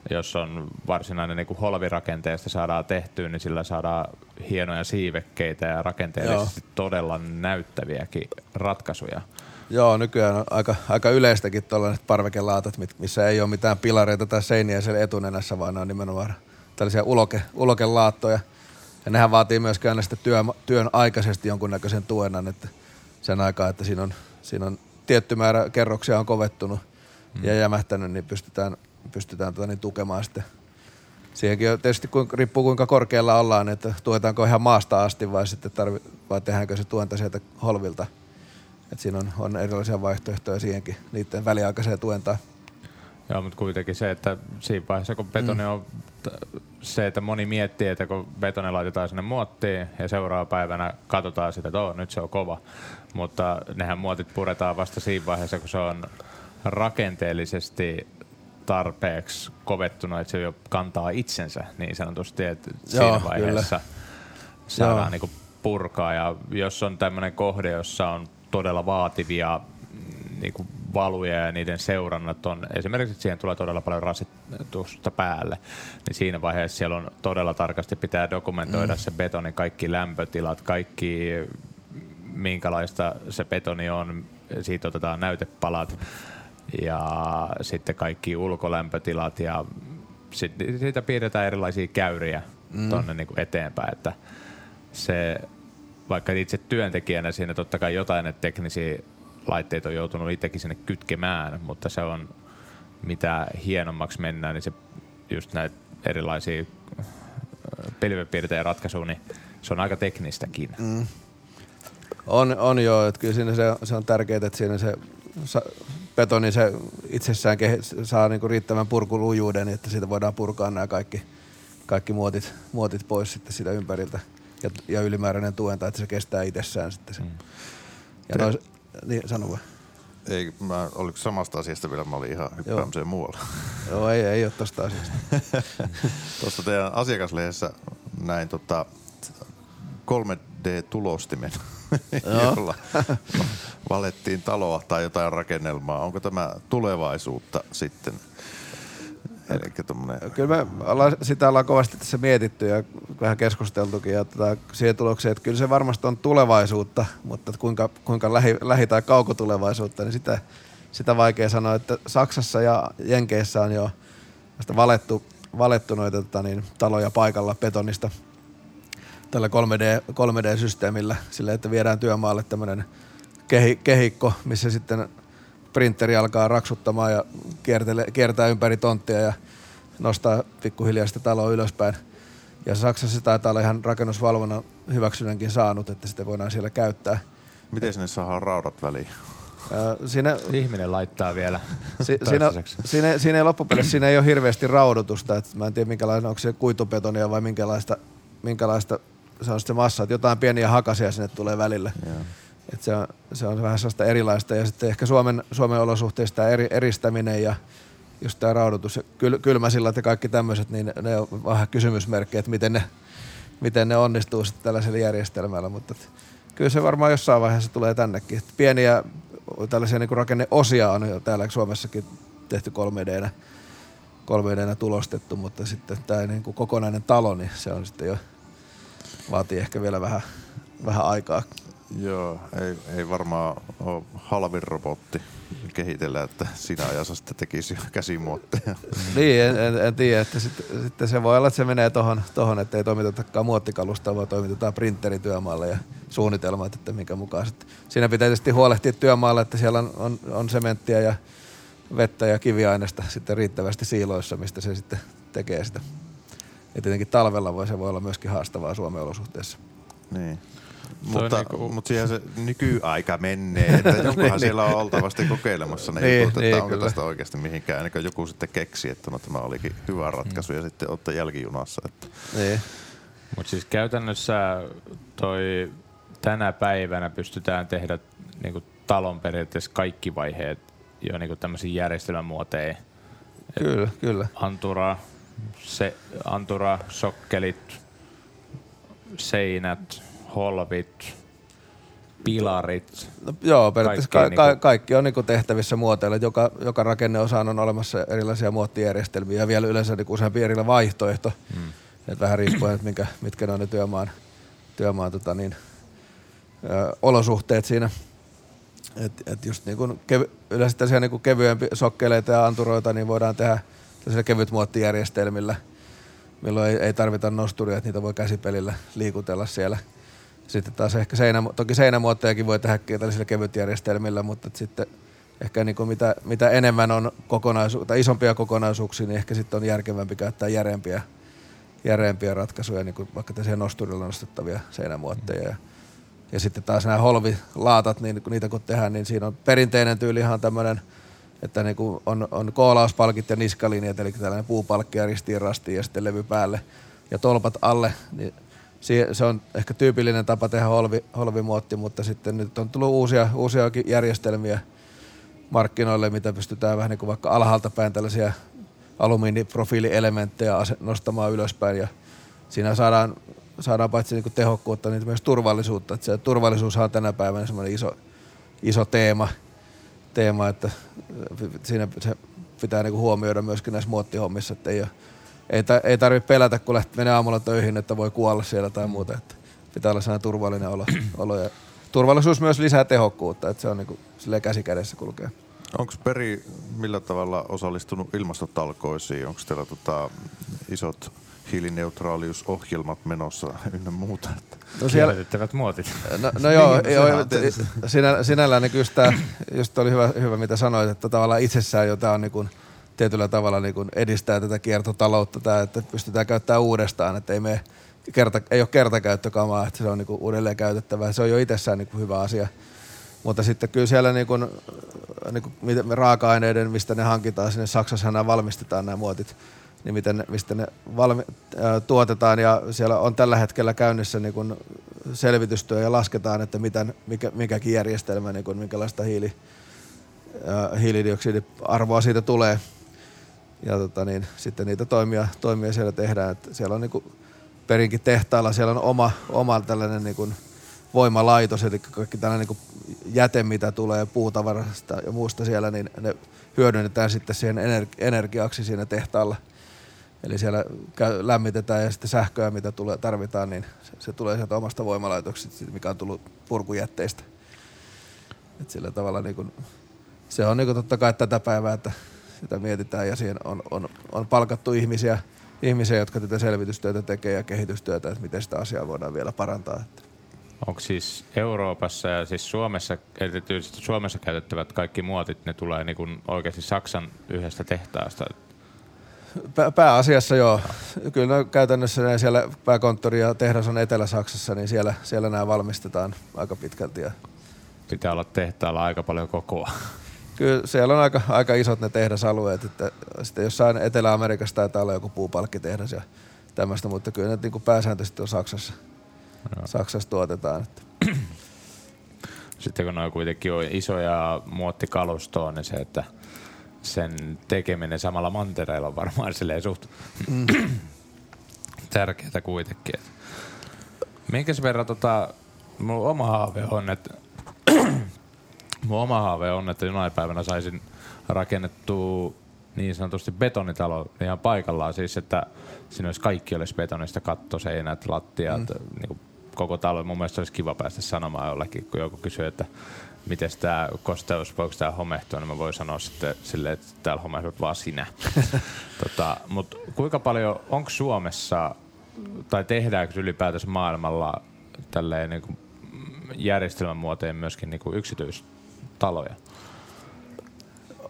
jos on varsinainen niin kuin holvirakenteesta saadaan tehtyä, niin sillä saadaan hienoja siivekkeitä ja rakenteellisesti Joo. todella näyttäviäkin ratkaisuja. Joo, nykyään on aika, aika yleistäkin tuollaiset parvekelaatat, missä ei ole mitään pilareita tai seiniä siellä etunenässä, vaan ne on nimenomaan tällaisia uloke, ulokelaattoja. Ja nehän vaatii myös aina sitten työn, työn aikaisesti jonkunnäköisen tuenan, että sen aikaa, että siinä on, siinä on tietty määrä kerroksia on kovettunut mm. ja jämähtänyt, niin pystytään, pystytään tota niin tukemaan sitten. Siihenkin on tietysti riippuu kuinka korkealla ollaan, että tuetaanko ihan maasta asti vai sitten tarvi, vai tehdäänkö se tuenta sieltä holvilta – et siinä on, on erilaisia vaihtoehtoja siihenkin, niiden väliaikaiseen tuentaan. Joo, mutta kuitenkin se, että siinä vaiheessa kun betoni mm. on se, että moni miettii, että kun betoni laitetaan sinne muottiin ja seuraava päivänä katsotaan sitä, että nyt se on kova. Mutta nehän muotit puretaan vasta siinä vaiheessa, kun se on rakenteellisesti tarpeeksi kovettuna, että se jo kantaa itsensä niin sanotusti, että siinä Joo, vaiheessa kyllä. saadaan niin purkaa. Ja jos on tämmöinen kohde, jossa on todella vaativia niin valuja ja niiden seurannat on, esimerkiksi siihen tulee todella paljon rasitusta päälle, niin siinä vaiheessa siellä on todella tarkasti pitää dokumentoida mm. se betonin kaikki lämpötilat, kaikki minkälaista se betoni on, siitä otetaan näytepalat ja sitten kaikki ulkolämpötilat ja sitten siitä piirretään erilaisia käyriä mm. tuonne niin eteenpäin, että se vaikka itse työntekijänä siinä totta kai jotain teknisiä laitteita on joutunut itsekin sinne kytkemään, mutta se on mitä hienommaksi mennään, niin se just näitä erilaisia äh, pilvepiirtejä ratkaisuja, niin se on aika teknistäkin. Mm. On, on joo, että kyllä siinä se, se on tärkeää, että siinä se betoni se itsessään kehe, saa niinku riittävän purkulujuuden, että siitä voidaan purkaa nämä kaikki, kaikki muotit, muotit pois sitten sitä ympäriltä ja, ja ylimääräinen tuenta, että se kestää itsessään sitten sen. Mm. Ja nois, niin, sano vaan. Ei, mä, oliko samasta asiasta vielä, mä olin ihan hyppäämiseen muualla. Joo, ei, ei ole tosta asiasta. Tuosta teidän asiakaslehdessä näin tota 3D-tulostimen, jolla valettiin taloa tai jotain rakennelmaa. Onko tämä tulevaisuutta sitten? Eli tommonen... Kyllä me ollaan, sitä ollaan kovasti tässä mietitty ja vähän keskusteltukin ja tota, siihen tulokseen, että kyllä se varmasti on tulevaisuutta, mutta kuinka, kuinka lähi, lähi- tai kaukotulevaisuutta, niin sitä, sitä vaikea sanoa, että Saksassa ja Jenkeissä on jo valettu, valettu noita tota, niin, taloja paikalla betonista tällä 3D, 3D-systeemillä, sillä että viedään työmaalle tämmöinen kehi, kehikko, missä sitten printeri alkaa raksuttamaan ja kiertää ympäri tonttia ja nostaa pikkuhiljaa sitä taloa ylöspäin. Ja Saksassa se taitaa olla ihan rakennusvalvonnan hyväksynnänkin saanut, että sitä voidaan siellä käyttää. Miten sinne saadaan raudat väliin? siinä, Ihminen laittaa vielä si, siinä, siinä, siinä, ei loppupeleissä siinä ei ole hirveästi raudotusta. Et mä en tiedä minkälainen, onko se kuitubetonia vai minkälaista, minkälaista se on se massa, että jotain pieniä hakasia sinne tulee välille. Yeah. Et se, on, se on vähän sellaista erilaista. Ja sitten ehkä Suomen, Suomen olosuhteista eri, eristäminen ja just tämä raudoitus ja kyl, kylmäsillat ja kaikki tämmöiset, niin ne on vähän kysymysmerkkejä, että miten ne, miten ne onnistuu sitten tällaisella järjestelmällä, mutta et, kyllä se varmaan jossain vaiheessa tulee tännekin. Et pieniä tällaisia niin rakenneosia on jo täällä Suomessakin tehty 3D 3D tulostettu, mutta sitten tämä niin kuin kokonainen talo, niin se on sitten jo, vaatii ehkä vielä vähän, vähän aikaa Joo, ei, ei varmaan ole halvin robotti kehitellä, että sinä ajassa sitten tekisi käsimuotteja. niin, en, en, en tiedä, että sitten, sitten se voi olla, että se menee tohon, tohon että ei toimitetakaan muottikalusta, vaan toimitetaan printerityömaalle ja suunnitelmat, että minkä mukaan sitten. Siinä pitää tietysti huolehtia työmaalla, että siellä on, on, on sementtiä ja vettä ja kiviaineesta sitten riittävästi siiloissa, mistä se sitten tekee sitä. Ja tietenkin talvella voi, se voi olla myöskin haastavaa Suomen olosuhteissa. Niin. Mutta, niinku... mutta siihen se nykyaika menee, että jokuhan niin, siellä on oltavasti kokeilemassa ne niin, jutut, että niin, onko kyllä. tästä oikeasti mihinkään, ennen kuin joku sitten keksi, että no, tämä olikin hyvä ratkaisu mm. ja sitten ottaa jälkijunassa. Että. Niin. Mutta siis käytännössä toi tänä päivänä pystytään tehdä niinku talon periaatteessa kaikki vaiheet jo niinku tämmöisiin järjestelmämuoteihin. Kyllä, kyllä. Antura, se, antura, sokkelit, seinät, holvit, pilarit. No, joo, periaatteessa Kaikki ka- ka- niinku- kaikki on niinku tehtävissä muoteilla. Joka, joka rakenneosaan on olemassa erilaisia muottijärjestelmiä ja vielä yleensä niinku useampi erilainen vaihtoehto. Mm. Et vähän riippuen, että minkä, mitkä ne on ne työmaan, työmaan tota niin, ö, olosuhteet siinä. Et, et just niinku kev- yleensä tällaisia niinku kevyempiä sokkeleita ja anturoita niin voidaan tehdä tällaisilla kevyt muottijärjestelmillä, milloin ei, ei tarvita nosturia, että niitä voi käsipelillä liikutella siellä. Sitten taas ehkä seinä, toki seinämuottejakin voi tehdä tällaisilla kevytjärjestelmillä, mutta sitten ehkä niin kuin mitä, mitä enemmän on kokonaisu- tai isompia kokonaisuuksia, niin ehkä sitten on järkevämpi käyttää järeempiä, järeempiä ratkaisuja, niin kuin vaikka tässä nosturilla nostettavia seinämuotteja. Ja, ja sitten taas nämä holvilaatat, niin kun niitä kun tehdään, niin siinä on perinteinen tyyli ihan tämmöinen, että niin kuin on, on koolauspalkit ja niskalinjat, eli tällainen puupalkki ja ristiin rastiin ja sitten levy päälle ja tolpat alle, niin se on ehkä tyypillinen tapa tehdä holvi, holvimuotti, mutta sitten nyt on tullut uusia, uusiakin järjestelmiä markkinoille, mitä pystytään vähän niin kuin vaikka alhaalta päin tällaisia alumiiniprofiilielementtejä nostamaan ylöspäin ja siinä saadaan, saadaan paitsi niin kuin tehokkuutta, niin myös turvallisuutta. Että se turvallisuushan on tänä päivänä semmoinen iso, iso teema, teema, että siinä se pitää niin kuin huomioida myöskin näissä muottihommissa, että ei, ole, ei, ta, ei tarvitse pelätä, kun lähtee menee aamulla töihin, että voi kuolla siellä tai muuta. Että pitää olla sellainen turvallinen olo. olo ja turvallisuus myös lisää tehokkuutta, että se on niin kuin, silleen käsi kädessä kulkee. Onko Peri millä tavalla osallistunut ilmastotalkoisiin? Onko teillä tota, isot hiilineutraaliusohjelmat menossa ynnä muuta? No siellä, Kielletettävät muotit. No, no joo, Niin, joo sinä, sinällään niin just, tää, just oli hyvä, hyvä, mitä sanoit, että tavallaan itsessään jo tämä on niin kuin, tietyllä tavalla niin kuin edistää tätä kiertotaloutta, tää, että pystytään käyttämään uudestaan, että ei, kerta, ei ole kertakäyttökamaa, että se on niin kuin uudelleen käytettävää. Se on jo itsessään niin kuin hyvä asia. Mutta sitten kyllä siellä niin kuin, niin kuin miten raaka-aineiden, mistä ne hankitaan, sinne Saksassa nämä valmistetaan nämä muotit, niin miten, mistä ne valmi, ää, tuotetaan ja siellä on tällä hetkellä käynnissä niin kuin selvitystyö ja lasketaan, että miten, mikä, mikäkin järjestelmä, niin kuin minkälaista hiili, ää, hiilidioksidiarvoa siitä tulee. Ja tota niin, sitten niitä toimia, toimia siellä tehdään. Että siellä on niin kuin perinkin tehtaalla, siellä on oma, oma tällainen niin kuin voimalaitos, eli kaikki tällainen niin kuin jäte, mitä tulee puutavarasta ja muusta siellä, niin ne hyödynnetään sitten siihen ener- energiaksi siinä tehtaalla. Eli siellä käy, lämmitetään ja sitten sähköä, mitä tulee, tarvitaan, niin se, se tulee sieltä omasta voimalaitoksesta, mikä on tullut purkujätteistä. Et sillä tavalla niin kun, se on niin kun totta kai tätä päivää, että sitä mietitään ja siihen on, on, on palkattu ihmisiä, ihmisiä, jotka tätä selvitystyötä tekee ja kehitystyötä, että miten sitä asiaa voidaan vielä parantaa. Onko siis Euroopassa ja siis Suomessa, erityisesti Suomessa käytettävät kaikki muotit, ne tulee niin kuin oikeasti Saksan yhdestä tehtaasta? Pää- pääasiassa joo. Kyllä käytännössä ne siellä pääkonttori ja tehdas on Etelä-Saksassa, niin siellä, siellä nämä valmistetaan aika pitkälti. Ja Pitää olla tehtaalla aika paljon kokoa. Kyllä siellä on aika, aika isot ne tehdasalueet, että sitten jossain Etelä-Amerikassa taitaa olla joku puupalkkitehdas ja tämmöistä, mutta kyllä ne niin kuin pääsääntöisesti on Saksassa, Saksassa tuotetaan. Että. Sitten kun noin kuitenkin on isoja muottikalustoa, niin se, että sen tekeminen samalla mantereella on varmaan silleen suht tärkeää kuitenkin. Et Minkäs verran tota, mun oma haave on, että mun oma haave on, että jonain päivänä saisin rakennettua niin sanotusti betonitalo ihan paikallaan. Siis, että siinä olisi kaikki olisi betonista, katto, seinät, lattiat, mm. niin kuin koko talo. Mun mielestä olisi kiva päästä sanomaan jollekin, kun joku kysyy, että miten tämä kosteus, voiko tämä homehtua, niin mä voin sanoa sitten silleen, että täällä homehdut vaan sinä. tota, Mutta kuinka paljon, onko Suomessa, tai tehdäänkö ylipäätänsä maailmalla tälleen niin kuin järjestelmän muotojen myöskin niin kuin yksityistaloja?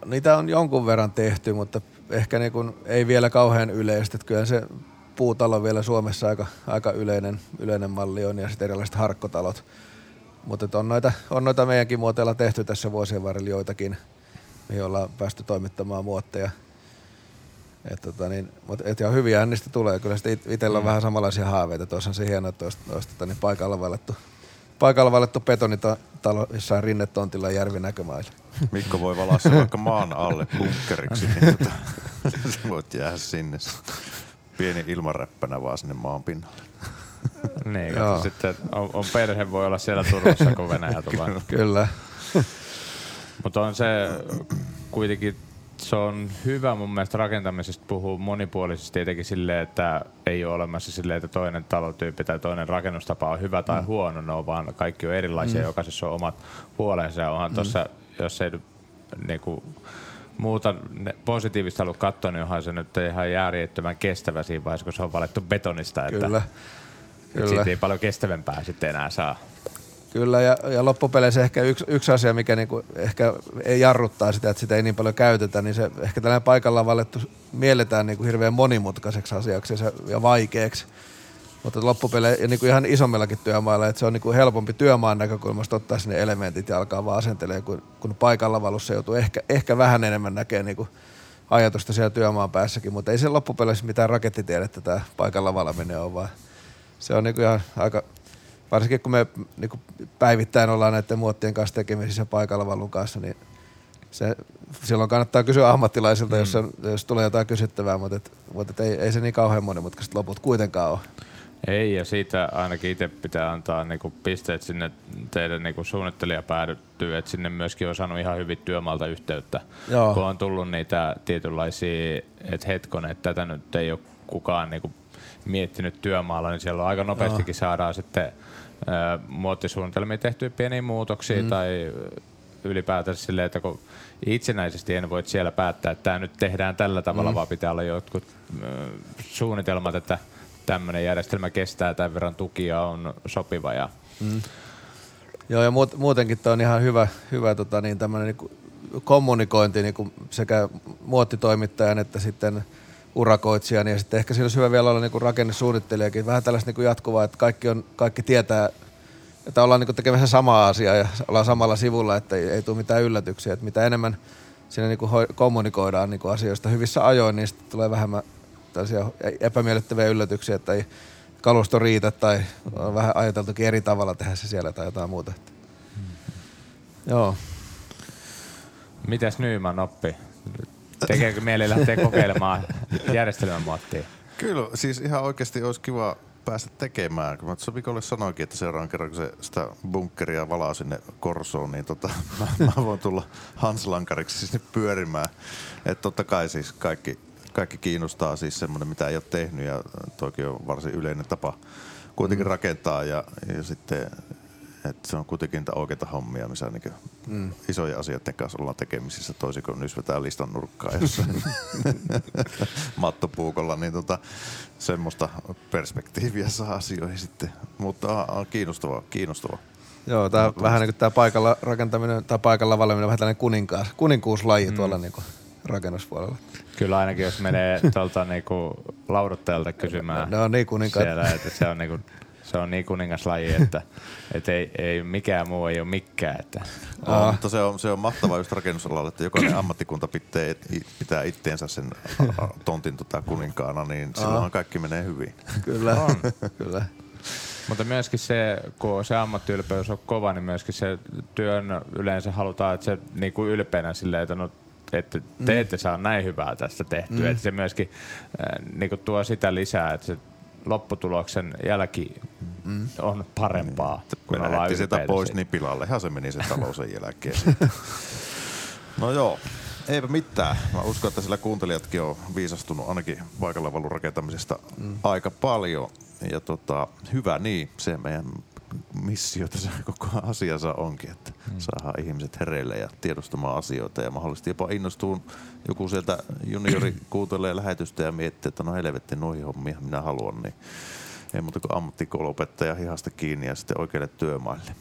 Niitä on jonkun verran tehty, mutta ehkä niin kuin ei vielä kauhean yleistä. Kyllä se puutalo vielä Suomessa aika, aika yleinen, yleinen malli on ja sitten erilaiset harkkotalot. Mutta on noita, on noita meidänkin muoteilla tehty tässä vuosien varrella joitakin, mihin ollaan päästy toimittamaan muotteja. Et tota niin, mut et ja hyviä niistä tulee. Kyllä sitten it- itsellä on vähän samanlaisia haaveita. Tuossa on se hienoa, että olisi, olisi tota niin paikalla valettu, paikalla valettu betonitalo jossain rinnetontilla järvinäkömailla. Mikko voi valaa sen vaikka maan alle bunkkeriksi, niin tota, sä voit jäädä sinne. Pieni ilmaräppänä vaan sinne maan pinnalle. Niin, Joo. kato, sitten on, on, perhe voi olla siellä turvassa, kun Venäjä tulee. Kyllä. Mutta on se kuitenkin, se on hyvä mun mielestä rakentamisesta puhua monipuolisesti etenkin silleen, että ei ole olemassa silleen, että toinen talotyyppi tai toinen rakennustapa on hyvä tai huono, ne on vaan kaikki on erilaisia, mm. jokaisessa on omat puolensa ja onhan mm. tuossa, jos ei niinku, muuta ne positiivista halua katsoa, niin onhan se nyt ihan järjettömän kestävä siinä vaiheessa, kun se on valittu betonista, että, Kyllä. että Kyllä. siitä ei paljon kestävämpää sitten enää saa. Kyllä, ja, ja loppupeleissä ehkä yksi, yksi asia, mikä niinku ehkä ei jarruttaa sitä, että sitä ei niin paljon käytetä, niin se ehkä tällainen paikallaan valittu mielletään niinku hirveän monimutkaiseksi asiaksi ja, ja vaikeaksi. Mutta loppupeleissä, ja niinku ihan isommillakin työmailla, että se on niinku helpompi työmaan näkökulmasta ottaa sinne elementit ja alkaa vaan asentelemaan, kun, kun paikalla valussa joutuu ehkä, ehkä vähän enemmän näkemään niinku ajatusta siellä työmaan päässäkin, mutta ei se loppupeleissä mitään rakettitiedettä tämä paikalla valaminen on, vaan se on niinku ihan aika, varsinkin kun me niinku päivittäin ollaan näiden muottien kanssa tekemisissä paikalla valun kanssa, niin se, silloin kannattaa kysyä ammattilaisilta, mm. jos, on, jos tulee jotain kysyttävää, mutta, et, mutta et ei, ei, se niin kauhean monimutkaiset loput kuitenkaan ole. Ei, ja siitä ainakin itse pitää antaa niinku pisteet sinne teidän niinku suunnittelija päädyttyy, että sinne myöskin on saanut ihan hyvin työmaalta yhteyttä. Joo. Kun on tullut niitä tietynlaisia, että hetkonen, että tätä nyt ei ole kukaan niinku miettinyt työmaalla, niin siellä on aika nopeastikin saadaan sitten muottisuunnitelmiin tehtyä pieniä muutoksia mm. tai ylipäätänsä silleen, että kun itsenäisesti en voi siellä päättää, että tämä nyt tehdään tällä tavalla, mm. vaan pitää olla jotkut äh, suunnitelmat, että tämmöinen järjestelmä kestää tämän verran tukia on sopiva ja Joo, ja muut, muutenkin tämä on ihan hyvä, hyvä tota, niin tämmöinen niin kommunikointi niin sekä muottitoimittajan että sitten urakoitsijan ja sitten ehkä siinä olisi hyvä vielä olla niin rakennesuunnittelijakin. Vähän tällaista niin jatkuvaa, että kaikki, on, kaikki tietää, että ollaan niin tekemässä samaa asiaa ja ollaan samalla sivulla, että ei, ei tule mitään yllätyksiä. Että mitä enemmän siinä niin hoi, kommunikoidaan niin asioista hyvissä ajoin, niin sitten tulee vähemmän tällaisia epämiellyttäviä yllätyksiä, että ei kalusto riitä tai on vähän ajateltukin eri tavalla tehdä se siellä tai jotain muuta. Joo. mitäs Nyman oppi? Tekeekö mieli lähteä kokeilemaan järjestelmämuottia? Kyllä, siis ihan oikeasti olisi kiva päästä tekemään. Kun mä tuossa viikolle sanoinkin, että seuraavan kerran, kun se sitä bunkkeria valaa sinne korsoon, niin tota, mä, mä voin tulla Hanslankariksi sinne pyörimään. Että totta kai siis kaikki, kaikki kiinnostaa siis semmoinen, mitä ei ole tehnyt ja toki on varsin yleinen tapa kuitenkin mm. rakentaa ja, ja sitten että se on kuitenkin niitä oikeita hommia, missä niin mm. isoja asioiden kanssa ollaan tekemisissä, toisin kuin nysvetään listan nurkkaa jossain mattopuukolla, niin tota, semmoista perspektiiviä saa asioihin sitten. Mutta a, a, kiinnostava, kiinnostava. Joo, tää vähän niin kuin tää paikalla rakentaminen tai paikalla valeminen vähän tällainen kuninkaas, kuninkuuslaji mm. tuolla niin kuin rakennuspuolella. Kyllä ainakin jos menee tuolta niinku lauduttajalta kysymään Ne on niin kuninkaat. siellä, että se on niinku se on niin kuningaslaji, että, että ei, ei, mikään muu ei ole mikään. Että. On, mutta se on, se on mahtavaa just rakennusalalla, että jokainen ammattikunta pitää, pitää itteensä sen tontin tota kuninkaana, niin silloinhan kaikki menee hyvin. Kyllä, On. kyllä. Mutta myöskin se, kun se ammattiylpeys on kova, niin myöskin se työn yleensä halutaan, että se niin kuin ylpeänä silleen, että no, että te ette saa näin hyvää tästä tehtyä. Mm. Että se myöskin äh, niin kuin tuo sitä lisää, että se lopputuloksen jälki mm. on parempaa, kun Me ollaan lähdettiin sieltä ylpeitä pois niin pilallehan se meni se talous sen jälkeen. No joo, eipä mitään. Mä uskon, että sillä kuuntelijatkin on viisastunut ainakin paikalla valun rakentamisesta mm. aika paljon. Ja tota, hyvä niin, se meidän missio tässä koko asiassa onkin, että mm. saadaan ihmiset hereille ja tiedostamaan asioita ja mahdollisesti jopa innostuu joku sieltä juniori kuuntelee lähetystä ja miettii, että no helvetti noihin hommia minä haluan, niin ei muuta kuin ammattikouluopettaja hihasta kiinni ja sitten oikeille työmaille.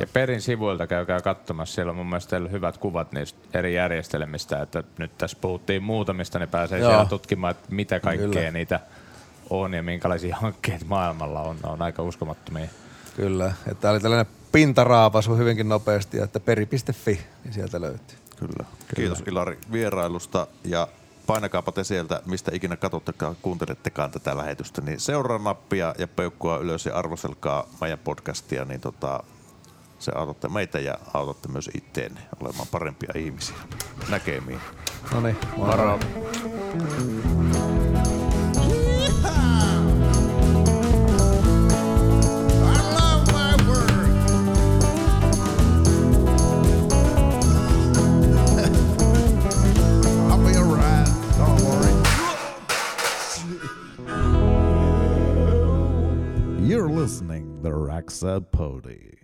Ja Perin sivuilta käykää katsomassa. Siellä on mun mielestä teillä hyvät kuvat niistä eri järjestelmistä. Että nyt tässä puhuttiin muutamista, niin pääsee Joo. siellä tutkimaan, että mitä kaikkea Kyllä. niitä on ja minkälaisia hankkeita maailmalla on. Ne on aika uskomattomia. Kyllä. Että oli tällainen pintaraapasu hyvinkin nopeasti, että peri.fi, niin sieltä löytyy. Kyllä. Kiitos Ilari vierailusta ja painakaapa te sieltä, mistä ikinä katsottekaan, kuuntelettekaan tätä lähetystä, niin seuraa nappia ja peukkua ylös ja arvostelkaa meidän podcastia, niin tota, se autatte meitä ja autatte myös itteenne olemaan parempia ihmisiä. Näkemiin. No niin, Moro. listening the Raxa Pody.